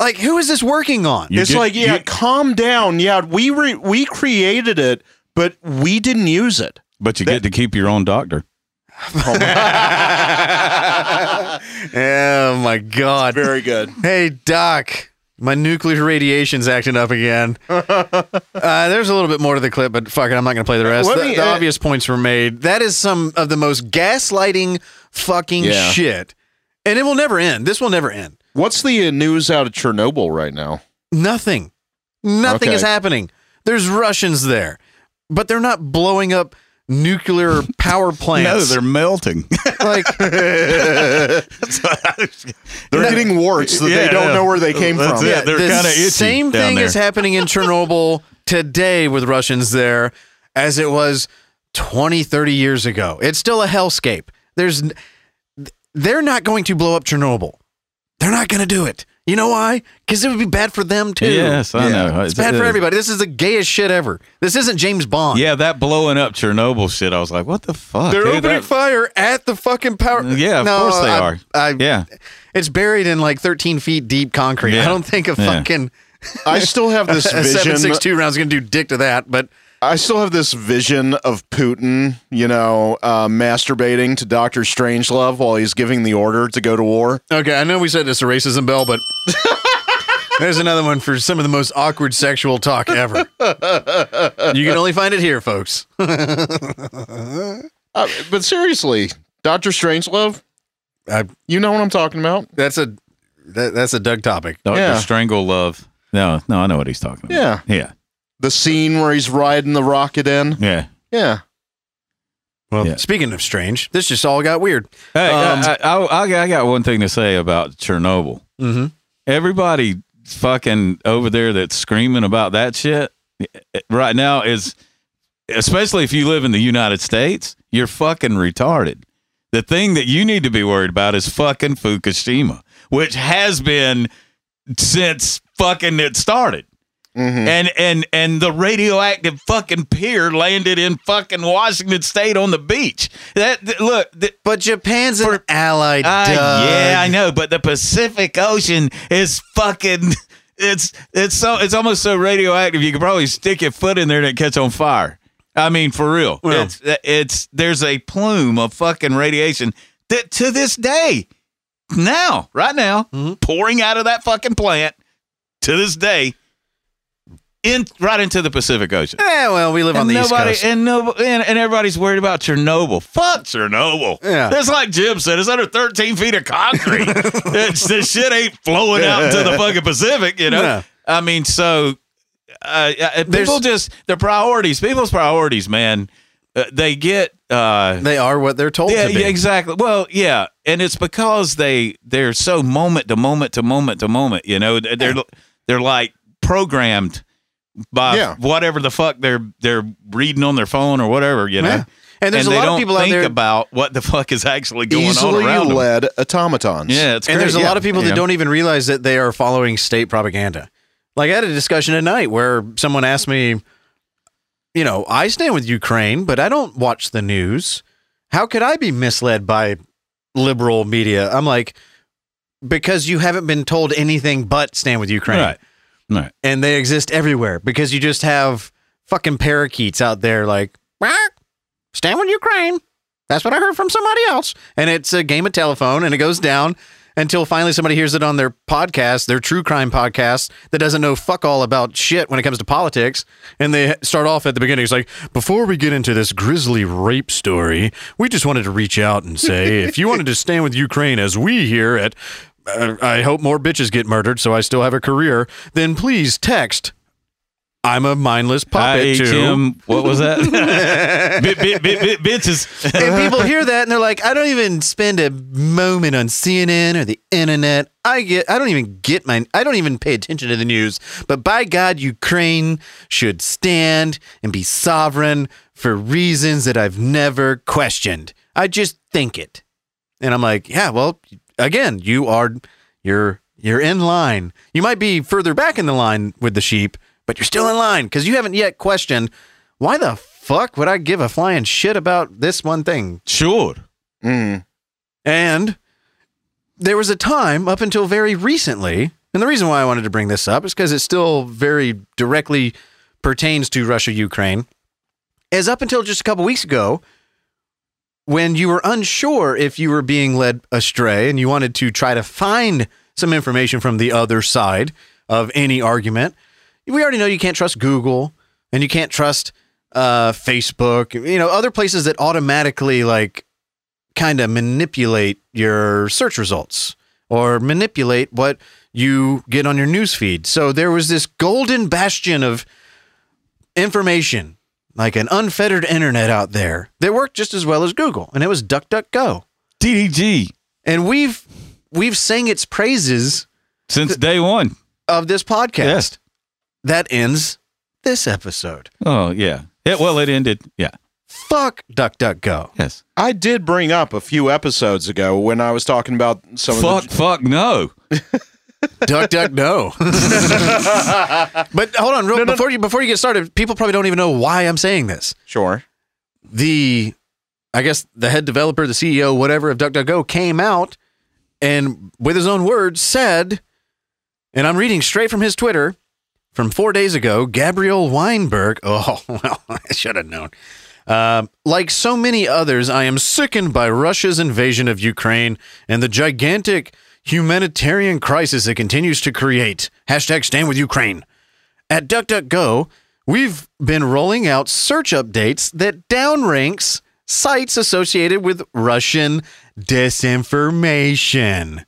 Like who is this working on? You it's get- like, yeah, you- calm down. Yeah, we re- we created it, but we didn't use it. But you get to keep your own doctor. oh my god! Very good. Hey doc, my nuclear radiation's acting up again. uh, there's a little bit more to the clip, but fuck it, I'm not going to play the rest. The, me, the uh, obvious points were made. That is some of the most gaslighting fucking Yeah. shit, and it will never end. This will never end. What's the uh, news out of Chernobyl right now? Nothing. Nothing Okay. is happening. There's Russians there, but they're not blowing up nuclear power plants. No, they're melting. like They're getting warts that they don't yeah. know where they came That's from. it. they're the kinda itchy Same down thing there. is happening in Chernobyl today with Russians there as it was 20, 30 years ago. It's still a hellscape. There's they're not going to blow up Chernobyl. They're not going to do it. You know why? Because it would be bad for them too. yes, I know. It's bad for everybody. This is the gayest shit ever. This isn't James Bond. Yeah, that blowing up Chernobyl shit. I was like, what the fuck? They're dude? opening That- fire at the fucking power. Yeah, of No, course they I- are. I, yeah. It's buried in like 13 feet deep concrete. I don't think a Yeah. fucking I still have this vision. 762 round's going to do dick to that. But I still have this vision of Putin, you know, uh, masturbating to Doctor Strangelove while he's giving the order to go to war. okay, I know we said it's a racism bell, but there's another one for some of the most awkward sexual talk ever. you can only find it here, folks. Uh, but seriously, Doctor Strangelove, I, you know what I'm talking about? that's a that, that's a Doug topic. Dr. Yeah. Strangle Love. No, no, I know what he's talking about. Yeah. Yeah. The scene where he's riding the rocket in. Yeah. Yeah. Well, Yeah. speaking of strange, this just all got weird. Hey, Um, I, I, I, I got one thing to say about Chernobyl. Mm-hmm. Everybody fucking over there that's screaming about that shit right now is, especially if you live in the United States, you're fucking retarded. The thing that you need to be worried about is fucking Fukushima, which has been since fucking it started. And and and the radioactive fucking pier landed in fucking Washington State on the beach. That th- look, th- But Japan's an For- ally. uh, yeah, I know, but the Pacific Ocean is fucking. It's it's so it's almost so radioactive. You could probably stick your foot in there and it catch on fire. I mean, for real. Well. it's it's there's a plume of fucking radiation that to this day, now, right now, Mm-hmm. pouring out of that fucking plant to this day, in right into the Pacific Ocean. Yeah, well, we live on the nobody East Coast. and no and, and everybody's worried about Chernobyl. Fuck Chernobyl. Yeah. It's like Jim said, it's under 13 feet of concrete. it's, this shit ain't flowing out into the fucking Pacific, you know? Yeah. I mean, so uh, There's- people just their priorities, people's priorities, man. Uh, they get uh they are what they're told yeah, to be. yeah, exactly. Well, yeah, and it's because they they're so moment to moment to moment to moment. You know, they're they're like programmed by Yeah. whatever the fuck they're they're reading on their phone or whatever. You know, Yeah. And there's a lot of people out think there- about what the fuck is actually going on Easily around them. led automatons. Yeah, it's and great. there's a Yeah. lot of people that don't even realize that they are following state propaganda. Like I had a discussion at night where someone asked me, you know, I stand with Ukraine, but I don't watch the news. How could I be misled by liberal media? I'm like, because you haven't been told anything but stand with Ukraine. Right. Right. And they exist everywhere because you just have fucking parakeets out there like, stand with Ukraine. That's what I heard from somebody else. And it's a game of telephone and it goes down until finally somebody hears it on their podcast, their true crime podcast that doesn't know fuck all about shit when it comes to politics. And they start off at the beginning. It's like, before we get into this grisly rape story, we just wanted to reach out and say, if you wanted to stand with Ukraine as we here at I hope more bitches get murdered so I still have a career, then please text I'm a mindless puppet Hi, to Tim. What was that? bit, bit, bit, bit, bitches. and people hear that and they're like, I don't even spend a moment on CNN or the internet. I get, I don't even get my, I don't even pay attention to the news. But by God, Ukraine should stand and be sovereign for reasons that I've never questioned. I just think it, and I'm like, yeah, well, again, you are, you're, you're in line. You might be further back in the line with the sheep, but you're still in line because you haven't yet questioned why the fuck would I give a flying shit about this one thing? Sure. Mm. And there was a time up until very recently, and the reason why I wanted to bring this up is because it still very directly pertains to Russia Ukraine, As up until just a couple weeks ago when you were unsure if you were being led astray and you wanted to try to find some information from the other side of any argument. We already know you can't trust Google and you can't trust uh, Facebook, you know, other places that automatically like kind of manipulate your search results or manipulate what you get on your news feed. So there was this golden bastion of information, like an unfettered internet out there that worked just as well as Google, and it was DuckDuckGo. DDG And we've we've sang its praises since day one. of this podcast. Yes. That ends this episode. Oh yeah. Yeah. Well, it ended. Yeah. Fuck DuckDuckGo. Yes. I did bring up a few episodes ago when I was talking about some Fuck. of the. Fuck no. Duck, duck, no. but hold on, real, before you before you get started, people probably don't even know why I'm saying this. Sure. The, I guess the head developer, the CEO, whatever of DuckDuckGo came out and with his own words said, and I'm reading straight from his Twitter from four days ago, Gabriel Weinberg. Oh well, I should have known. Um, like so many others, I am sickened by Russia's invasion of Ukraine and the gigantic humanitarian crisis it continues to create. Hashtag stand with Ukraine. At DuckDuckGo, we've been rolling out search updates that downranks sites associated with Russian disinformation.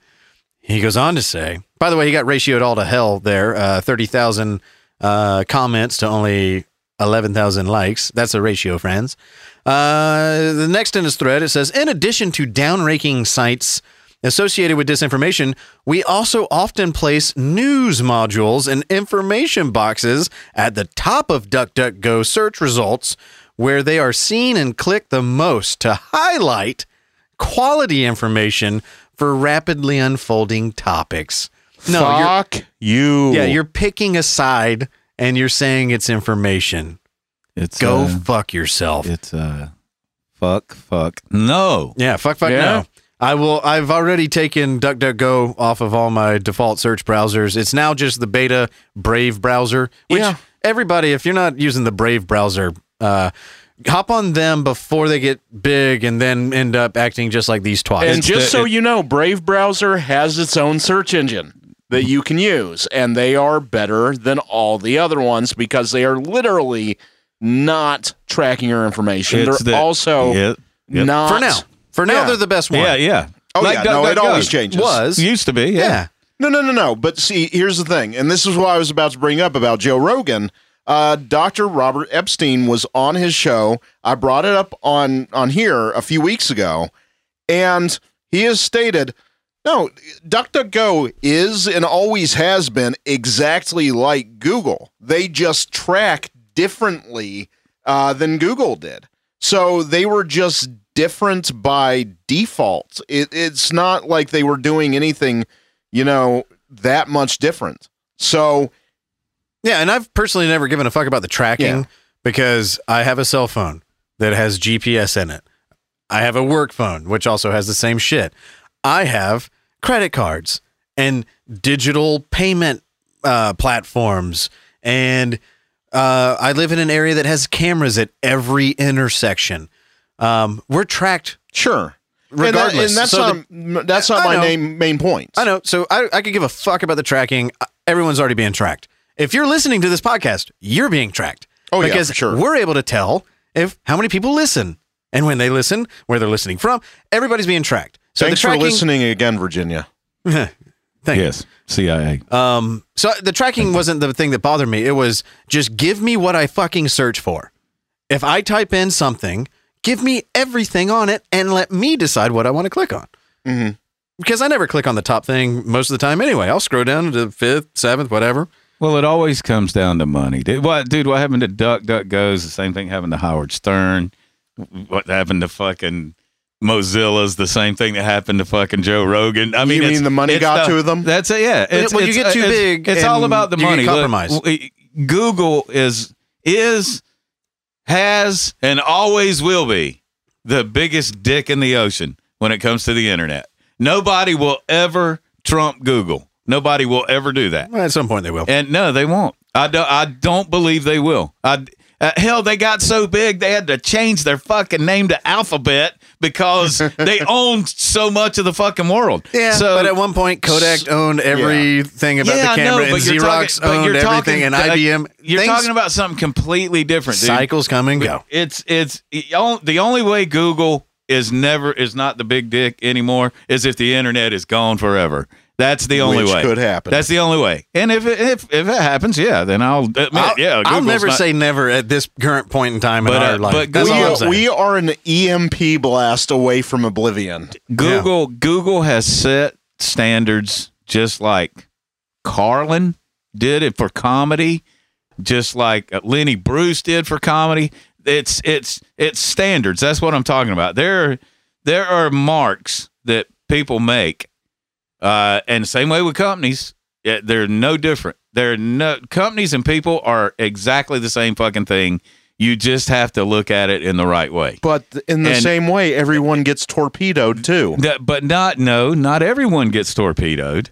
He goes on to say, by the way, he got ratioed all to hell there. Uh, 30,000 uh, comments to only 11,000 likes. That's a ratio, friends. Uh, the next in his thread, it says, in addition to downranking sites associated with disinformation, we also often place news modules and information boxes at the top of DuckDuckGo search results where they are seen and clicked the most to highlight quality information for rapidly unfolding topics. No, you're, Fuck you. yeah, you're picking a side and you're saying it's information. It's Go uh, fuck yourself. it's uh, fuck, fuck. No. Yeah, fuck, fuck, Yeah. no. I will. I've already taken DuckDuckGo off of all my default search browsers. It's now just the beta Brave browser. Which Yeah. everybody, if you're not using the Brave browser, uh, hop on them before they get big and then end up acting just like these twats. And It's just the- so it- you know, Brave browser has its own search engine that you can use, and they are better than all the other ones because they are literally not tracking your information. It's They're the- also Yeah. Yep. not for now, for now, Yeah. they're the best one. Yeah, yeah. Oh Like yeah, Duck, no, Duck, it always Go. changes. Was Used to be, yeah. yeah. No, no, no, no. But see, here's the thing, and this is what I was about to bring up about Joe Rogan. Uh, Dr. Robert Epstein was on his show. I brought it up on on here a few weeks ago, and he has stated, no, DuckDuckGo is and always has been exactly like Google. They just track differently uh, than Google did. So they were just different by default. It, it's not like they were doing anything, you know, that much different. So Yeah, and I've personally never given a fuck about the tracking Yeah. because I have a cell phone that has GPS in it. I have a work phone which also has the same shit. I have credit cards and digital payment uh, platforms, and uh, I live in an area that has cameras at every intersection. Um, we're tracked sure, regardless. and, that- and that's So the- not that's not I my know. main main point. I know. So I, I could give a fuck about the tracking. Uh, Everyone's already being tracked. If you're listening to this podcast, you're being tracked. Oh, yeah, because for sure. we're able to tell if how many people listen and when they listen, where they're listening from. Everybody's being tracked. So Thanks the tracking, for listening again, Virginia. Thank Yes. CIA. Um, so the tracking wasn't the thing that bothered me. It was just give me what I fucking search for. If I type in something, give me everything on it and let me decide what I want to click on. Mhm. Because I never click on the top thing most of the time anyway. I'll scroll down to the fifth, seventh, whatever. Well, it always comes down to money. Dude, what, dude? What happened to Duck Duck Goes? The same thing happened to Howard Stern. What happened to fucking Mozilla's? The same thing that happened to fucking Joe Rogan. I mean, You mean the money got the- to them? That's it. Yeah. It's, when you get too it's- big it's all about the you get money. Look, Google is is has and always will be the biggest dick in the ocean when it comes to the internet. Nobody will ever trump Google. Nobody will ever do that. Well, at some point they will. And no, they won't. I don't. I don't believe they will. I uh, hell, they got so big they had to change their fucking name to Alphabet because they owned so much of the fucking world. Yeah, So, but at one point Kodak owned everything about yeah, the camera, know, and Xerox talking- owned everything, talking- and IBM. You're Things- talking about something completely different, dude. cycles come and go. It's it's the only way Google is never is not the big dick anymore is if the internet is gone forever. That's the only Which way. could happen. That's the only way. And if it, if if it happens, yeah, then I'll admit, I'll, yeah. I'll never not- say never at this current point in time in But, uh, life. but That's we, all I'm are, we are an EMP blast away from oblivion. Google Google has set standards just like Carlin did it for comedy, just like uh, Lenny Bruce did for comedy. It's it's it's standards. That's what I'm talking about. There there are marks that people make, uh, and same way with companies. Yeah, they're no different. They're no companies and people are exactly the same fucking thing. You just have to look at it in the right way. But in the And- same way, everyone gets torpedoed too. But not no, not everyone gets torpedoed.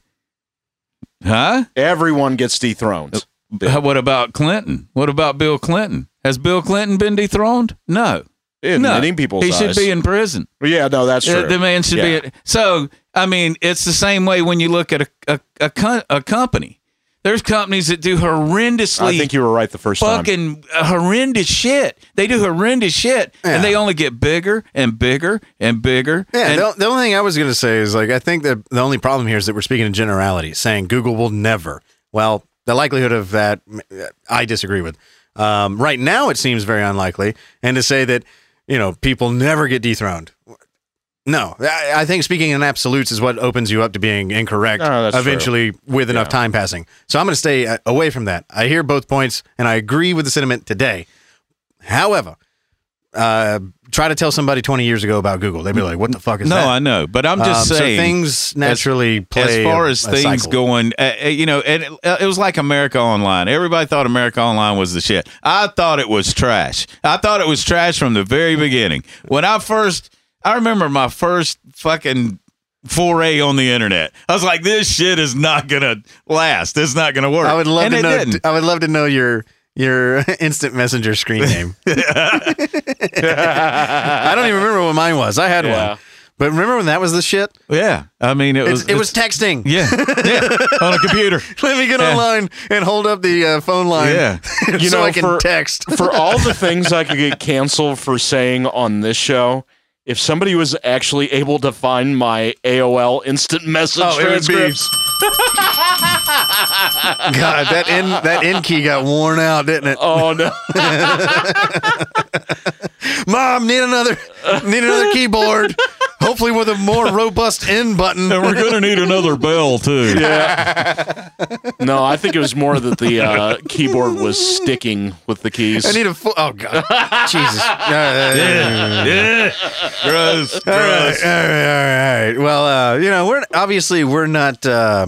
Huh? Everyone gets dethroned. How- What about Clinton? What about Bill Clinton? Has Bill Clinton been dethroned? No. In no. many people's he should be in prison. Yeah, no, that's Uh, true. The man should Yeah. be. So I mean, it's the same way when you look at a a, a, co- a company. There's companies that do horrendously I think you were right the first time. fucking uh, horrendous shit. They do horrendous shit, Yeah. and they only get bigger and bigger and bigger. Yeah, and, the, the only thing I was going to say is like I think that the only problem here is that we're speaking in generalities, saying Google will never. Well, the likelihood of that, I disagree with. Um, right now, it seems very unlikely, and to say that you know people never get dethroned. No, I, I think speaking in absolutes is what opens you up to being incorrect No, that's true. eventually with enough Yeah. time passing. So I'm going to stay uh, away from that. I hear both points, and I agree with the sentiment today. However, uh, try to tell somebody 20 years ago about Google. They'd be like, "What the fuck is no, that?" No, I know, but I'm just Um, saying So things naturally play. as far as a things cycle. going, uh, uh, you know, and it, uh, it was like America Online. Everybody thought America Online was the shit. I thought it was trash. I thought it was trash from the very beginning. When I first, I remember my first fucking foray on the internet. I was like, this shit is not gonna last. It's not gonna work. I would love and to know. Didn't. I would love to know your your instant messenger screen name. I don't even remember what mine was. I had Yeah. one, but remember when that was the shit? Yeah, I mean, it It's, was. it was texting. yeah, yeah, on a computer. Let me get Yeah. online and hold up the uh, phone line. Yeah. You so know, I can for- text. for all the things I could get canceled for saying on this show, if somebody was actually able to find my AOL instant message Oh, it would be- transcripts, God, that in that in key got worn out, didn't it? oh no, Mom, need another need another keyboard. Hopefully with a more robust end button. And we're gonna need another bell too. Yeah. No, I think it was more that the uh, keyboard was sticking with the keys. I need a full. Oh God, Jesus. Uh, yeah. Gross. Gross. all right, all right, all right. Well, uh, you know, we're obviously we're not uh,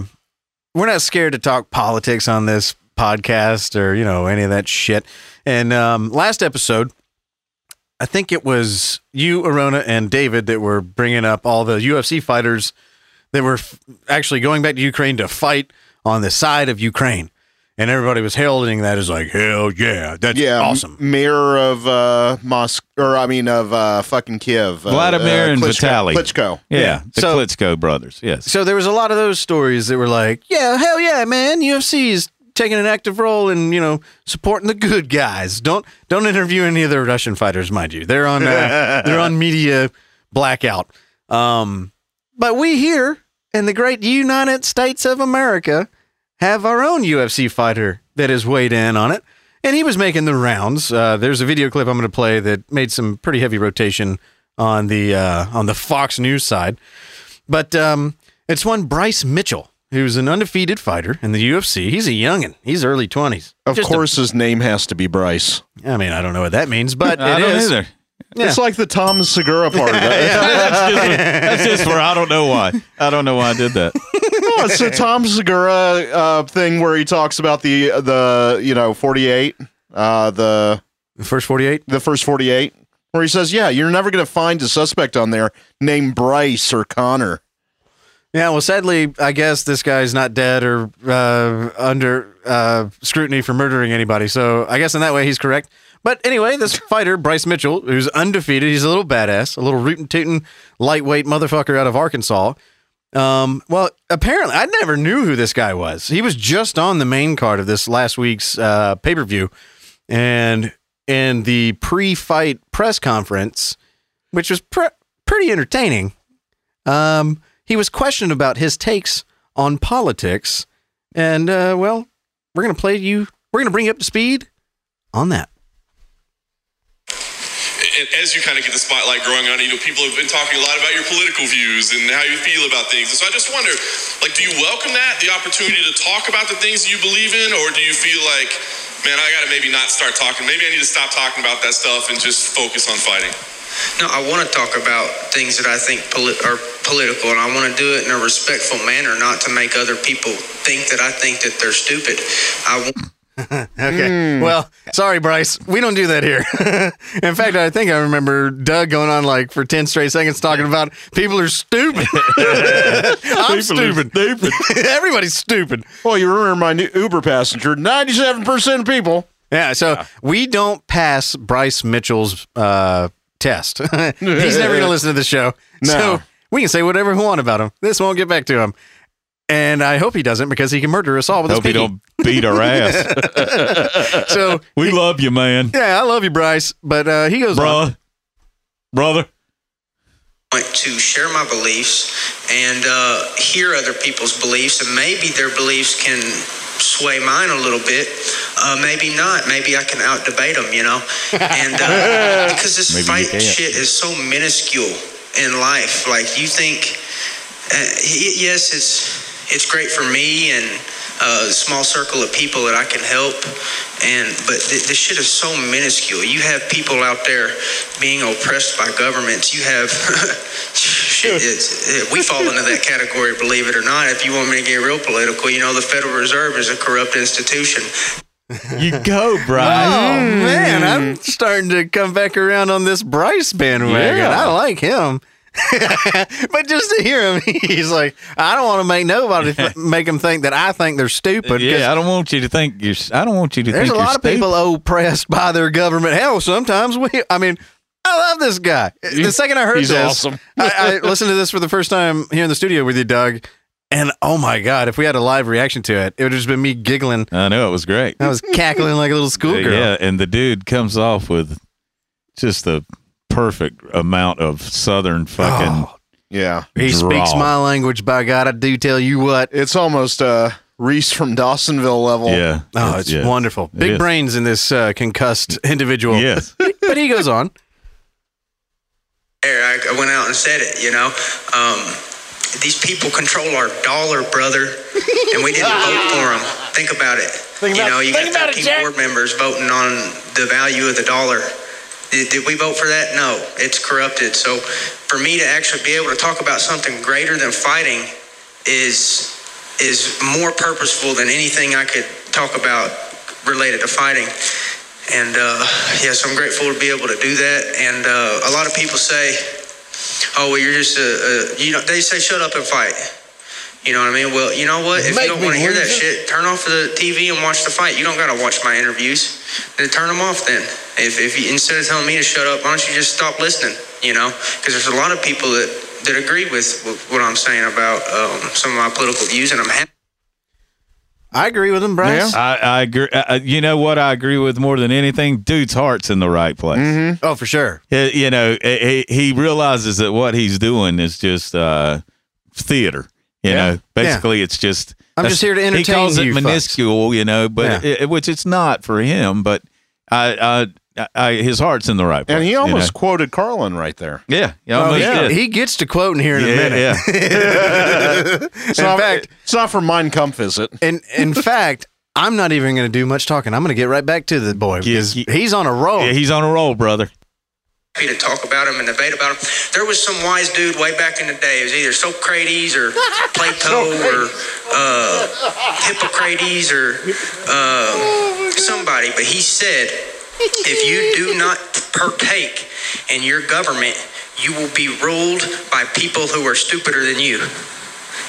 we're not scared to talk politics on this podcast or you know any of that shit. And um, last episode, I think it was you, Arona, and David that were bringing up all the UFC fighters that were f- actually going back to Ukraine to fight on the side of Ukraine, and everybody was heralding that as like hell yeah, that's yeah, awesome. m- mayor of uh, Moscow, or I mean of uh, fucking Kiev, uh, Vladimir uh, and Klitschko- Vitaly. Klitschko. Yeah, Yeah. the So- Klitschko brothers. Yes. So there was a lot of those stories that were like, yeah, hell yeah, man, UFC is taking an active role in you know supporting the good guys. Don't don't interview any of the Russian fighters, mind you. They're on uh, they're on media blackout. Um, but we here in the great United States of America have our own UFC fighter that has weighed in on it, and he was making the rounds. Uh, there's a video clip I'm going to play that made some pretty heavy rotation on the uh, on the Fox News side. But um, it's one Bryce Mitchell, who's an undefeated fighter in the UFC. He's a youngin. He's early twenties. Of course, his name has to be Bryce. I mean, I don't know what that means, but I it don't is. either. Yeah. It's like the Tom Segura part of it. that's, just, that's just for I don't know why. I don't know why I did that. Oh, it's the Tom Segura uh, thing where he talks about the the you know forty eight, uh, the The first forty-eight. the first forty eight, where he says, "Yeah, you're never going to find a suspect on there named Bryce or Connor." Yeah. Well, sadly, I guess this guy's not dead or uh, under uh, scrutiny for murdering anybody. So I guess in that way he's correct. But anyway, this fighter, Bryce Mitchell, who's undefeated, he's a little badass, a little rootin' tootin' lightweight motherfucker out of Arkansas. Um, well, apparently, I never knew who this guy was. He was just on the main card of this last week's uh, pay per view, and in the pre-fight press conference, which was pre- pretty entertaining. Um, he was questioned about his takes on politics, and uh, well, we're gonna play you. We're gonna bring you up to speed on that. and as you kind of get the spotlight growing on, you know, people have been talking a lot about your political views and how you feel about things. And so I just wonder, like, do you welcome that, the opportunity to talk about the things you believe in, or do you feel like, man, I got to maybe not start talking. Maybe I need to stop talking about that stuff and just focus on fighting. No, I want to talk about things that I think poli- are political, and I want to do it in a respectful manner, not to make other people think that I think that they're stupid. I want. Okay. Well, sorry, Bryce. We don't do that here. In fact, I think I remember Doug going on like for 10 straight seconds talking about people are stupid. I'm stupid. Everybody's stupid. Well, you remember my new Uber passenger? Ninety-seven percent of people. Yeah. So we don't pass Bryce Mitchell's uh, test. He's never going to listen to the show. No. So we can say whatever we want about him. This won't get back to him. And I hope he doesn't because he can murder us all with Hope his you pinky. don't beat our ass. So We love you, man, yeah, I love you, Bryce. But uh, he goes on. bruh, brother. want to share my beliefs and uh, hear other people's beliefs, and maybe their beliefs can sway mine a little bit. Uh, maybe not. Maybe I can out debate them, you know. And uh, because this Maybe fight shit is so minuscule in life, like you think, uh, yes, it's it's great for me and a small circle of people that I can help. And but th- this shit is so minuscule. You have people out there being oppressed by governments. You have shit. It's, it, we fall into that category, believe it or not. If you want me to get real political, you know the Federal Reserve is a corrupt institution. You go, Brian. Oh man, I'm mm. starting to come back around on this Bryce bandwagon. Yeah. I like him. but just to hear him, he's like, I don't want to make nobody th- make him think that I think they're stupid. Yeah, I don't want you to think you're. I don't want you to there's think a lot of people oppressed by their government. Hell, sometimes we. I mean, I love this guy. The second I heard He's this, awesome. I, I listened to this for the first time here in the studio with you, Doug. And oh my god, if we had a live reaction to it, it would have just been me giggling. I know it was great. I was cackling like a little schoolgirl. Yeah, and the dude comes off with just the perfect amount of southern fucking. Oh, Yeah. he draw. speaks my language. By God, I do tell you what. It's almost uh, Reese from Dawsonville level. Yeah. Oh, it's yeah. wonderful. It Big is. brains in this uh, concussed individual. Yes. but he goes on. I, I went out and said it, you know. Um, these people control our dollar, brother, and we didn't vote for them. Think about it. you know, you got 13 board members voting on the value of the dollar. Did, we vote for that? No, it's corrupted. So for me to actually be able to talk about something greater than fighting is is more purposeful than anything I could talk about related to fighting. And uh, yes, I'm grateful to be able to do that. And uh, a lot of people say, "Oh, well, you're just a, a you know." They say, "Shut up and fight." You know what I mean? Well, you know what? If you don't want to hear that shit, turn off the TV and watch the fight. You don't gotta watch my interviews. Then turn them off. Then, if if you, instead of telling me to shut up, why don't you just stop listening? You know, because there's a lot of people that that agree with what I'm saying about um, some of my political views, and I'm happy. I agree with him, Bryce. I, I agree. Uh, you know what I agree with more than anything? Dude's heart's in the right place. Oh, for sure. Uh, you know, he, he realizes that what he's doing is just uh, theater. You know, basically, it's just. I'm just here to entertain. He entertain calls it you fucks. minuscule, you know, but Yeah. it, which it's not for him. But I, I, I, his heart's in the right place. And he you almost know? quoted Carlin right there. yeah, he Oh, almost yeah. did. He gets to quoting here in a minute. yeah. It's In not, fact- it's not for Mein Kampf, is it? In in fact, I'm not even going to do much talking. I'm going to get right back to the boy because yeah. he's on a roll. yeah, he's on a roll, brother. Happy to talk about him and debate about him. There was some wise dude way back in the day. It was either Socrates or Plato or uh, Hippocrates or uh, somebody, but he said, if you do not partake in your government, you will be ruled by people who are stupider than you.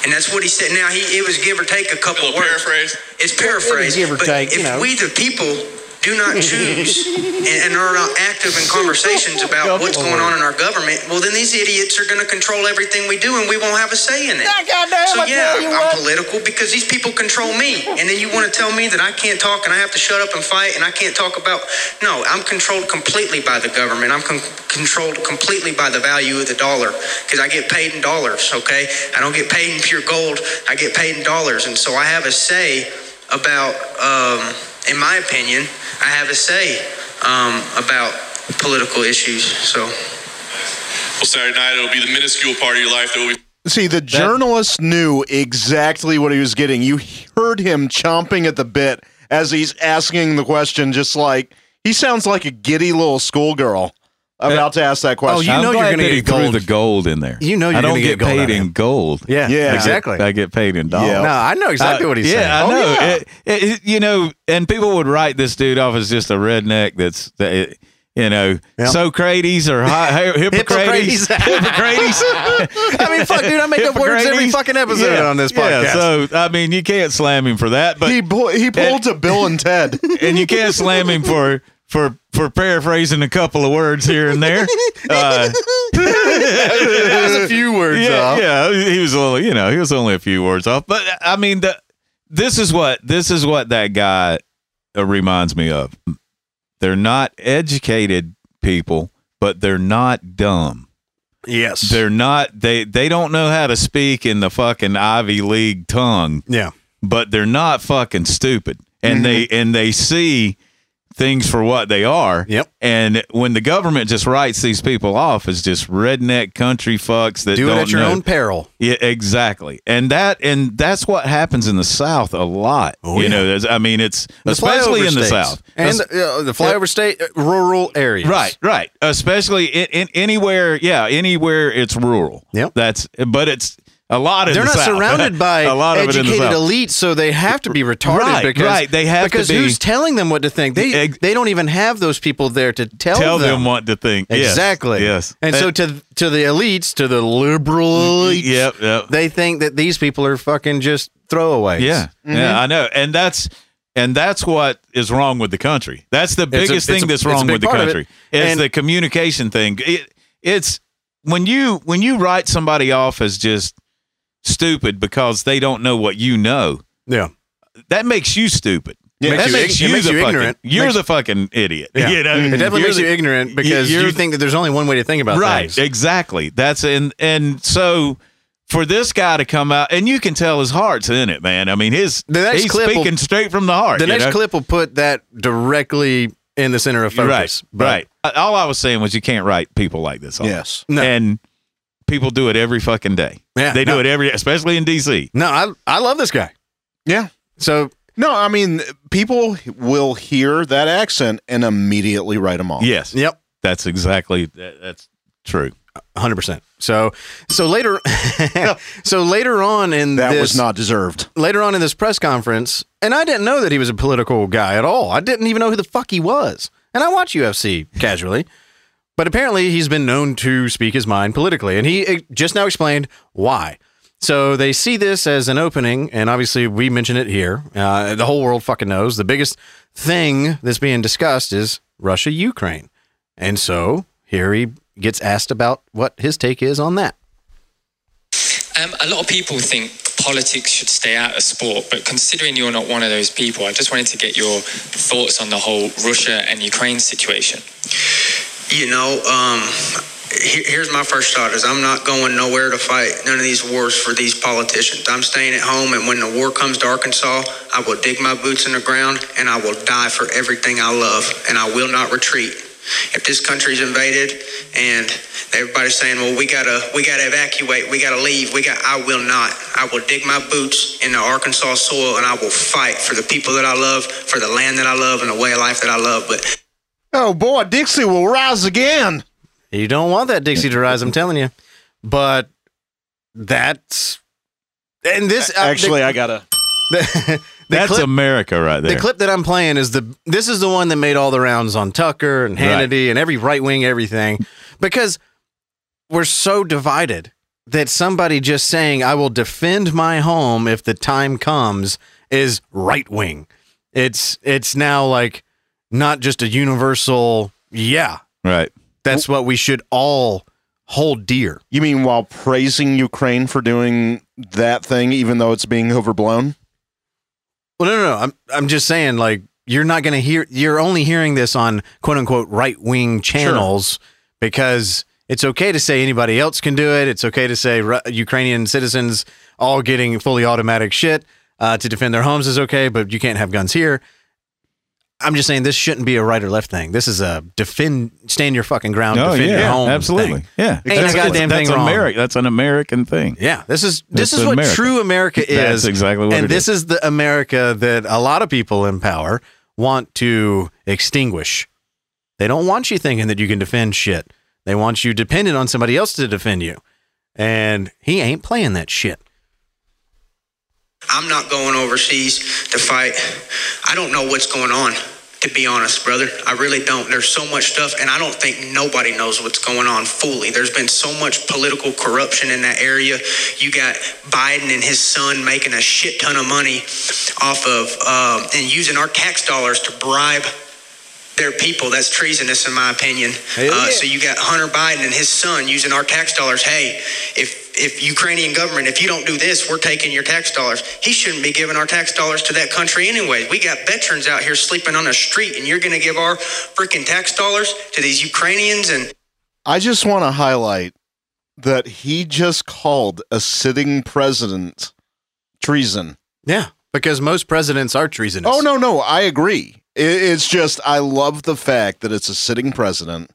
And that's what he said. Now he it was give or take a couple A little words. paraphrase. It's paraphrased. Give or but take, if you know. we the people do not choose and, and are not active in conversations about what's going on in our government, well then these idiots are going to control everything we do and we won't have a say in it. so yeah, I'm political because these people control me. And then you want to tell me that I can't talk and I have to shut up and fight and I can't talk about No, I'm controlled completely by the government. I'm con- controlled completely by the value of the dollar because I get paid in dollars, okay? I don't get paid in pure gold. I get paid in dollars and so I have a say about um, in my opinion, I have a say um, about political issues. So Well, Saturday night it'll be the minuscule part of your life that will be See, the journalist knew exactly what he was getting. You heard him chomping at the bit as he's asking the question, just like he sounds like a giddy little schoolgirl about to ask that question. Oh, you I'm know you're gonna get he threw gold. the gold in there. You know you're gonna get get gold paid in gold. Yeah, Yeah. exactly. I get paid in dollars. Yeah. No, I know exactly Uh, what he's yeah, saying. I Oh, know. yeah. It- it- it- you know, and people would write this dude off as just a redneck. That's that, you know, Yeah. Socrates or hi, hi- Hippocrates. Hippocrates. Hippocrates. I mean, fuck, dude, I make up words every fucking episode Yeah, on this podcast. Yeah, so I mean, you can't slam him for that, but he pu- he pulled to Bill and Ted. and you can't slam him for for for paraphrasing a couple of words here and there. Uh, that was a few words yeah, off. yeah, he was a little, you know, he was only a few words off. But I mean, the, this is what this is what that guy uh, reminds me of. They're not educated people, but they're not dumb. Yes. They're not they they don't know how to speak in the fucking Ivy League tongue, yeah. but they're not fucking stupid. And they and they see things for what they are. Yep. And when the government just writes these people off as just redneck country fucks that Do it at your know. own peril. Yeah, exactly. And that and that's what happens in the South a lot. Oh, you yeah. know, I mean, it's The especially in the states. South and uh, the flyover state uh, rural areas. Right, right. Especially in, in anywhere, yeah, anywhere it's rural. Yep. That's but it's a lot in They're the not South. surrounded by a lot of it in the educated elites, so they have to be retarded. Right, because, right. They have to because be- who's telling them what to think? They they don't even have those people there to tell, Tell them what to think. Exactly. Yes. And so to to the elites, to the liberal elites, Yep, yep. they think that these people are fucking just throwaways. Yeah, Mm-hmm. yeah, I know, and that's and that's what is wrong with the country. That's the biggest it's thing a- that's a wrong with the country is And- the communication thing. It, it's when you when you write somebody off as just stupid because they don't know what you know. Yeah. That makes you stupid. Yeah. that Makes you makes you, the you fucking, ignorant. You're Makes- the fucking idiot. Yeah. You know? It definitely You're makes you ignorant because you're you the- think that there's only one way to think about right things. exactly that's and and so for this guy to come out and you can tell his heart's in it man i mean his The next he's clip will- speaking straight from the heart The you next know? clip will put that directly in the center of focus. right right all i was saying was you can't write people like this off. Yes. No. and people do it every fucking day Yeah, they do no. it every especially in dc No, I I love this guy. Yeah. So No, I mean, people will hear that accent and immediately write them off. yes yep. that's exactly that, that's true hundred percent. So so later, so later on in That this, was not deserved. later on in this press conference, and I didn't know that he was a political guy at all. I didn't even know who the fuck he was. And I watch UFC casually, but apparently he's been known to speak his mind politically, and he eh, just now explained why. So they see this as an opening, and obviously we mention it here. Uh, the whole world fucking knows the biggest thing that's being discussed is Russia Ukraine, and so here he gets asked about what his take is on that. Um, a lot of people think politics should stay out of sport, but considering you're not one of those people, I just wanted to get your thoughts on the whole Russia and Ukraine situation. You know, um, here's my first thought: is I'm not going nowhere to fight none of these wars for these politicians. I'm staying at home, and when the war comes to Arkansas, I will dig my boots in the ground and I will die for everything I love, and I will not retreat. If this country's invaded and everybody's saying, "Well, we gotta, we gotta evacuate, we gotta leave," we got, I will not. I will dig my boots in the Arkansas soil, and I will fight for the people that I love, for the land that I love, and the way of life that I love. But Oh boy, Dixie will rise again. You don't want that Dixie to rise, I'm telling you. But that's and this uh, Actually, I gotta. the, the that's clip, america right there the clip that I'm playing is the this is the one that made all the rounds on Tucker and Hannity and every right wing everything because we're so divided that somebody just saying I will defend my home if the time comes is right wing. It's it's now like not just a universal yeah right that's what we should all hold dear. You mean while praising Ukraine for doing that thing, even though it's being overblown? Well, no, no, no. I'm I'm just saying, like, you're not going to hear. You're only hearing this on quote unquote right wing channels because it's okay to say anybody else can do it. It's okay to say Ru- Ukrainian citizens all getting fully automatic shit uh, to defend their homes is okay, but you can't have guns here. I'm just saying this shouldn't be a right or left thing. This is a defend, stand your fucking ground, oh defend yeah your home. absolutely thing. yeah Ain't a goddamn that's thing wrong. Ameri- that's an american thing Yeah, this is this That's is what America. true America is. That's exactly what and this is. the America that a lot of people in power want to extinguish. They don't want you thinking that you can defend shit. They want you dependent on somebody else to defend you. And he ain't playing that shit. I'm not going overseas to fight. I don't know what's going on, to be honest, brother. I really don't. There's so much stuff, and I don't think nobody knows what's going on fully. There's been so much political corruption in that area. You got Biden and his son making a shit ton of money off of uh, and using our tax dollars to bribe their people. That's treasonous, in my opinion. Hell Uh, yeah. so you got Hunter Biden and his son using our tax dollars. Hey, if if Ukrainian government, if you don't do this, we're taking your tax dollars. He shouldn't be giving our tax dollars to that country anyway. We got veterans out here sleeping on the street, and you're going to give our freaking tax dollars to these Ukrainians and. I just want to highlight that he just called a sitting president treason. Yeah, because most presidents are treasonous. Oh no, no, I agree. It, it's just I love the fact that it's a sitting president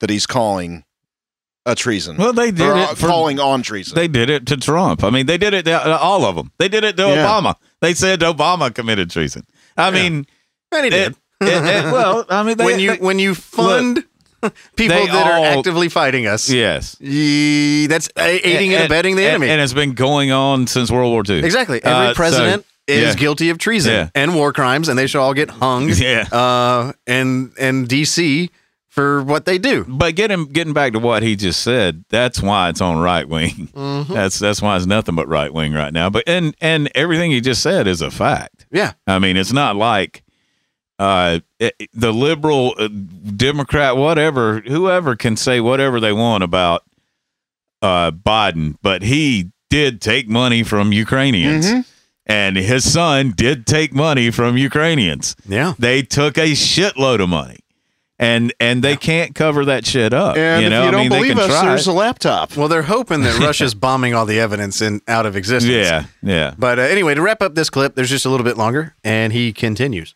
that he's calling a treason. Well, they did Or, it uh, for- calling on treason. They did it to Trump. I mean, they did it to uh, all of them. They did it to Yeah. Obama. They said Obama committed treason. I mean, And he did. it- it- it- well, I mean, they, when you they- when you fund people they that all- are actively fighting us, yes, ye- that's aiding and, abetting the enemy. and, it's been going on since World War II. exactly. Every Uh, so- president is yeah. guilty of treason Yeah. and war crimes, and they should all get hung. Yeah. Uh, and and DC for what they do. But getting getting back to what he just said, that's why it's on right wing. Mm-hmm. That's that's why it's nothing but right wing right now. But and and everything he just said is a fact. Yeah. I mean, it's not like uh, it, the liberal, uh, Democrat, whatever, whoever can say whatever they want about uh, Biden, but he did take money from Ukrainians. Mm-hmm. And his son did take money from Ukrainians. Yeah. They took a shitload of money. And and they can't cover that shit up. and you know, if you don't mean, they believe can us, try. there's a laptop. Well, they're hoping that Russia's bombing all the evidence in out of existence. yeah, yeah. But uh, anyway, to wrap up this clip, there's just a little bit longer, and he continues.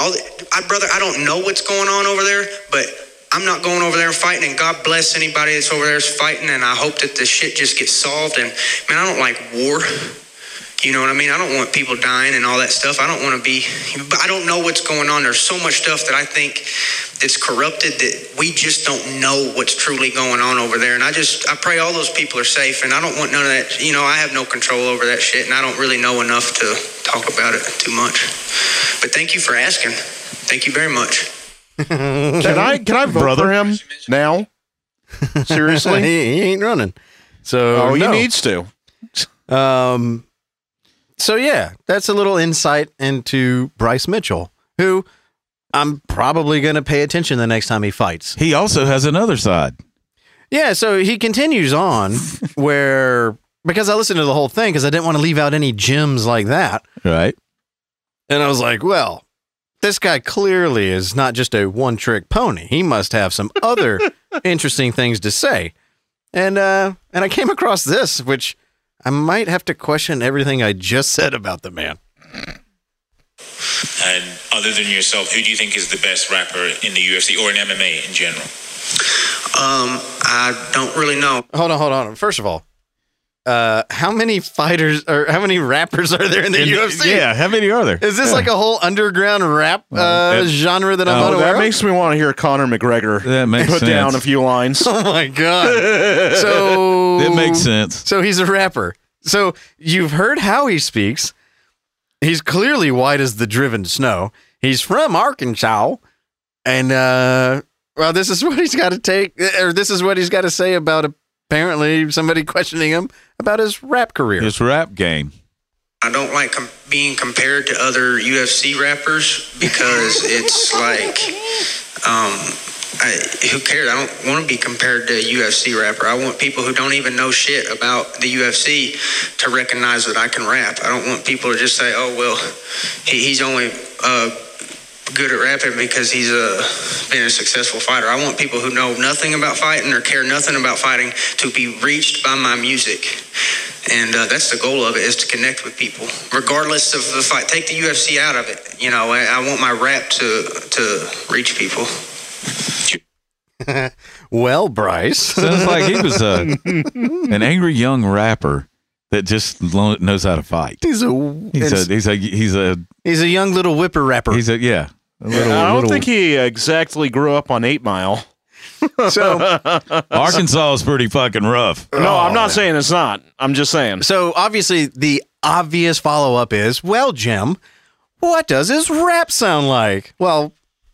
All I, brother, I don't know what's going on over there, but I'm not going over there fighting. And God bless anybody that's over there fighting. And I hope that the shit just gets solved. And man, I don't like war. You know what I mean? I don't want people dying and all that stuff. I don't want to be, I don't know what's going on. There's so much stuff that I think that's corrupted that we just don't know what's truly going on over there. And I just, I pray all those people are safe. And I don't want none of that. You know, I have no control over that shit. And I don't really know enough to talk about it too much. But thank you for asking. Thank you very much. Can I can I vote for him now? Seriously? he, he ain't running. So oh, he no. needs to. Um, so yeah, that's a little insight into Bryce Mitchell, who I'm probably going to pay attention the next time he fights. He also has another side. Yeah, so he continues on where because I listened to the whole thing because I didn't want to leave out any gems like that, Right. and I was like, well, this guy clearly is not just a one-trick pony. He must have some other interesting things to say, and uh, and I came across this, which I might have to question everything I just said about the man. And other than yourself, who do you think is the best rapper in the UFC or in MMA in general? Um, I don't really know. Hold on, hold on. First of all, uh, how many fighters or how many rappers are there in the In- UFC? Yeah. How many are there? Is this like a whole underground rap uh, it- genre that I'm Oh, unaware That of? makes me want to hear Conor McGregor That makes put sense. down a few lines. oh my god! So It makes sense. So he's a rapper. So you've heard how he speaks. He's clearly white as the driven snow. He's from Arkansas, and uh, well, this is what he's got to take, or this is what he's got to say about apparently somebody questioning him about his rap career. His rap game. I don't like com- being compared to other UFC rappers because it's like, um, I, who cares? I don't want to be compared to a UFC rapper. I want people who don't even know shit about the UFC to recognize that I can rap. I don't want people to just say, "Oh well, he, he's only." Uh, good at rapping because he's a been a successful fighter. I want people who know nothing about fighting or care nothing about fighting to be reached by my music. And uh, that's the goal of it is to connect with people, regardless of the fight. Take the UFC out of it. You know, I, I want my rap to to reach people. well, Bryce, Sounds like he was a, an angry young rapper that just lo- knows how to fight. he's a He's a he's a he's a he's a young little whipper rapper. he's a yeah. A little, I don't little- think he exactly grew up on Eight Mile. so Arkansas is pretty fucking rough. No, oh, I'm not saying it's not. I'm just saying. So obviously, the obvious follow up is, well, Jim, what does his rap sound like? Well,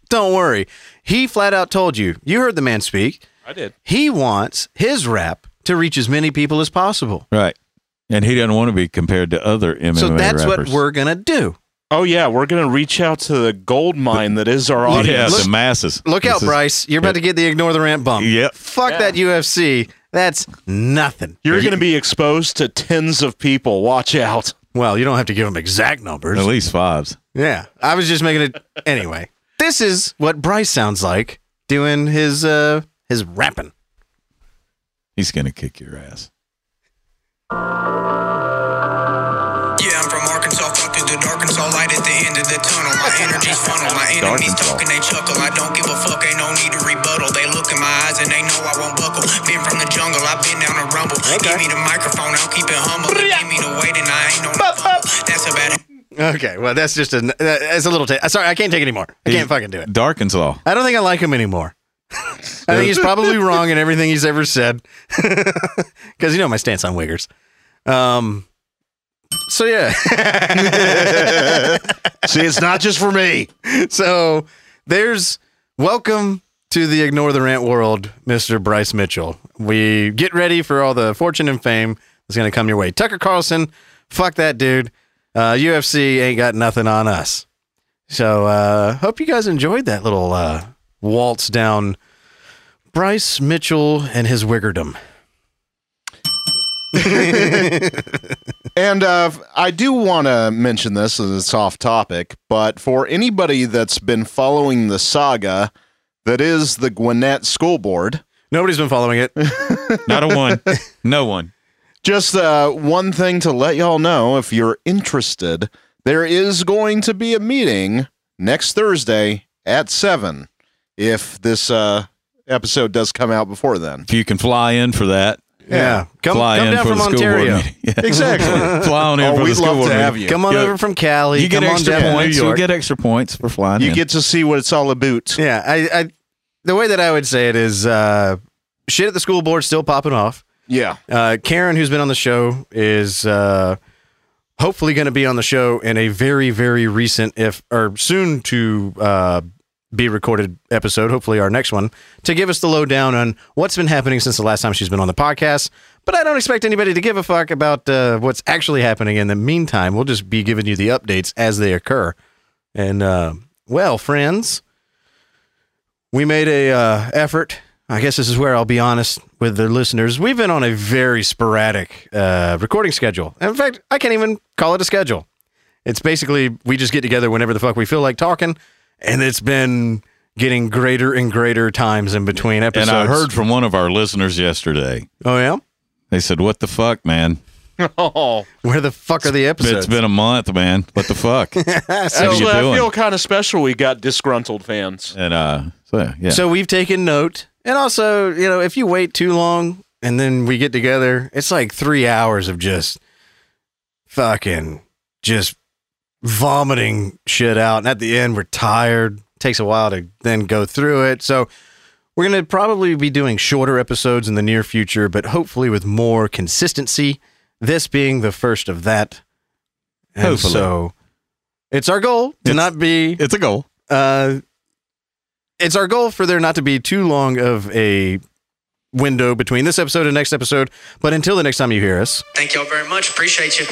don't worry. He flat out told you. You heard the man speak. I did. He wants his rap to reach as many people as possible. Right. And he doesn't want to be compared to other MMA so that's rappers. what we're gonna do. Oh yeah, we're gonna reach out to the gold mine that is our yeah, audience. the masses. Look out, is- Bryce. You're about to get the ignore the rant bump. Yep. Fuck Yeah. that UFC. That's nothing. You're gonna be exposed to tens of people. Watch out. Well, you don't have to give them exact numbers. At least fives. Yeah, I was just making it anyway. This is what Bryce sounds like doing his uh his rapping. He's gonna kick your ass. G's funnel. My enemies Arkansas. talking, they chuckle. I don't give a fuck, ain't no need to rebuttal. They look in my eyes and they know I won't buckle. Been from the jungle, I've been down a rumble. Give me the microphone, I'll keep it humble. And give me the weight and I ain't no fumble. That's about it. Okay, well, that's just a that's a little. Ta- sorry, I can't take anymore. I can't fucking do it. Darkansas. I don't think I like him anymore. I think he's probably wrong in everything he's ever said. Because you know my stance on Wiggers. Um. So yeah. See, it's not just for me. so there's welcome to the ignore the rant world, Mr. Bryce Mitchell. We get ready for all the fortune and fame that's going to come your way. Tucker Carlson, fuck that dude. Uh, UFC ain't got nothing on us. So uh, hope you guys enjoyed that little uh, waltz down Bryce Mitchell and his wiggerdom. And uh, I do want to mention this as it's off topic, but for anybody that's been following the saga that is the Gwinnett School Board, Nobody's been following it. Not a one. no one. just uh, one thing to let y'all know if you're interested, there is going to be a meeting next Thursday at 7 if this uh, episode does come out before then. If you can fly in for that, Yeah. Come, fly come in down for from the school Ontario. board. Yeah. Exactly. fly on in Oh, for we'd school love board to meeting. have you. Come on Yeah. over from Cali. You get come on extra down points. You'll get extra points for flying You in. get to see what it's all about. Yeah, I, I the way that I would say it is uh, shit at the school board still popping off. Yeah. Uh, Karen, who's been on the show, is uh, hopefully going to be on the show in a very, very recent, if or soon to uh, be recorded episode. Hopefully, our next one to give us the lowdown on what's been happening since the last time she's been on the podcast. But I don't expect anybody to give a fuck about uh, what's actually happening in the meantime. We'll just be giving you the updates as they occur. And uh, well, friends, we made a uh, effort. I guess this is where I'll be honest with the listeners. We've been on a very sporadic uh, recording schedule. In fact, I can't even call it a schedule. It's basically we just get together whenever the fuck we feel like talking, and it's been getting greater and greater times in between episodes. And I heard from one of our listeners yesterday. oh yeah, They said, "What the fuck, man? Oh, where the fuck are the episodes? It's been a month, man. What the fuck?" so, actually, you I feel kind of special. We got disgruntled fans. and uh, so yeah, so we've taken note, and also you know if you wait too long and then we get together, it's like three hours of just fucking just vomiting shit out. And at the end, we're tired. takes a while to then go through it. So we're going to probably be doing shorter episodes in the near future, but hopefully with more consistency. This being the first of that. And Hopefully. so it's our goal to It's- not be it's a goal. uh, it's our goal for there not to be too long of a window between this episode and next episode. But until the next time you hear us, Thank y'all very much. Appreciate you.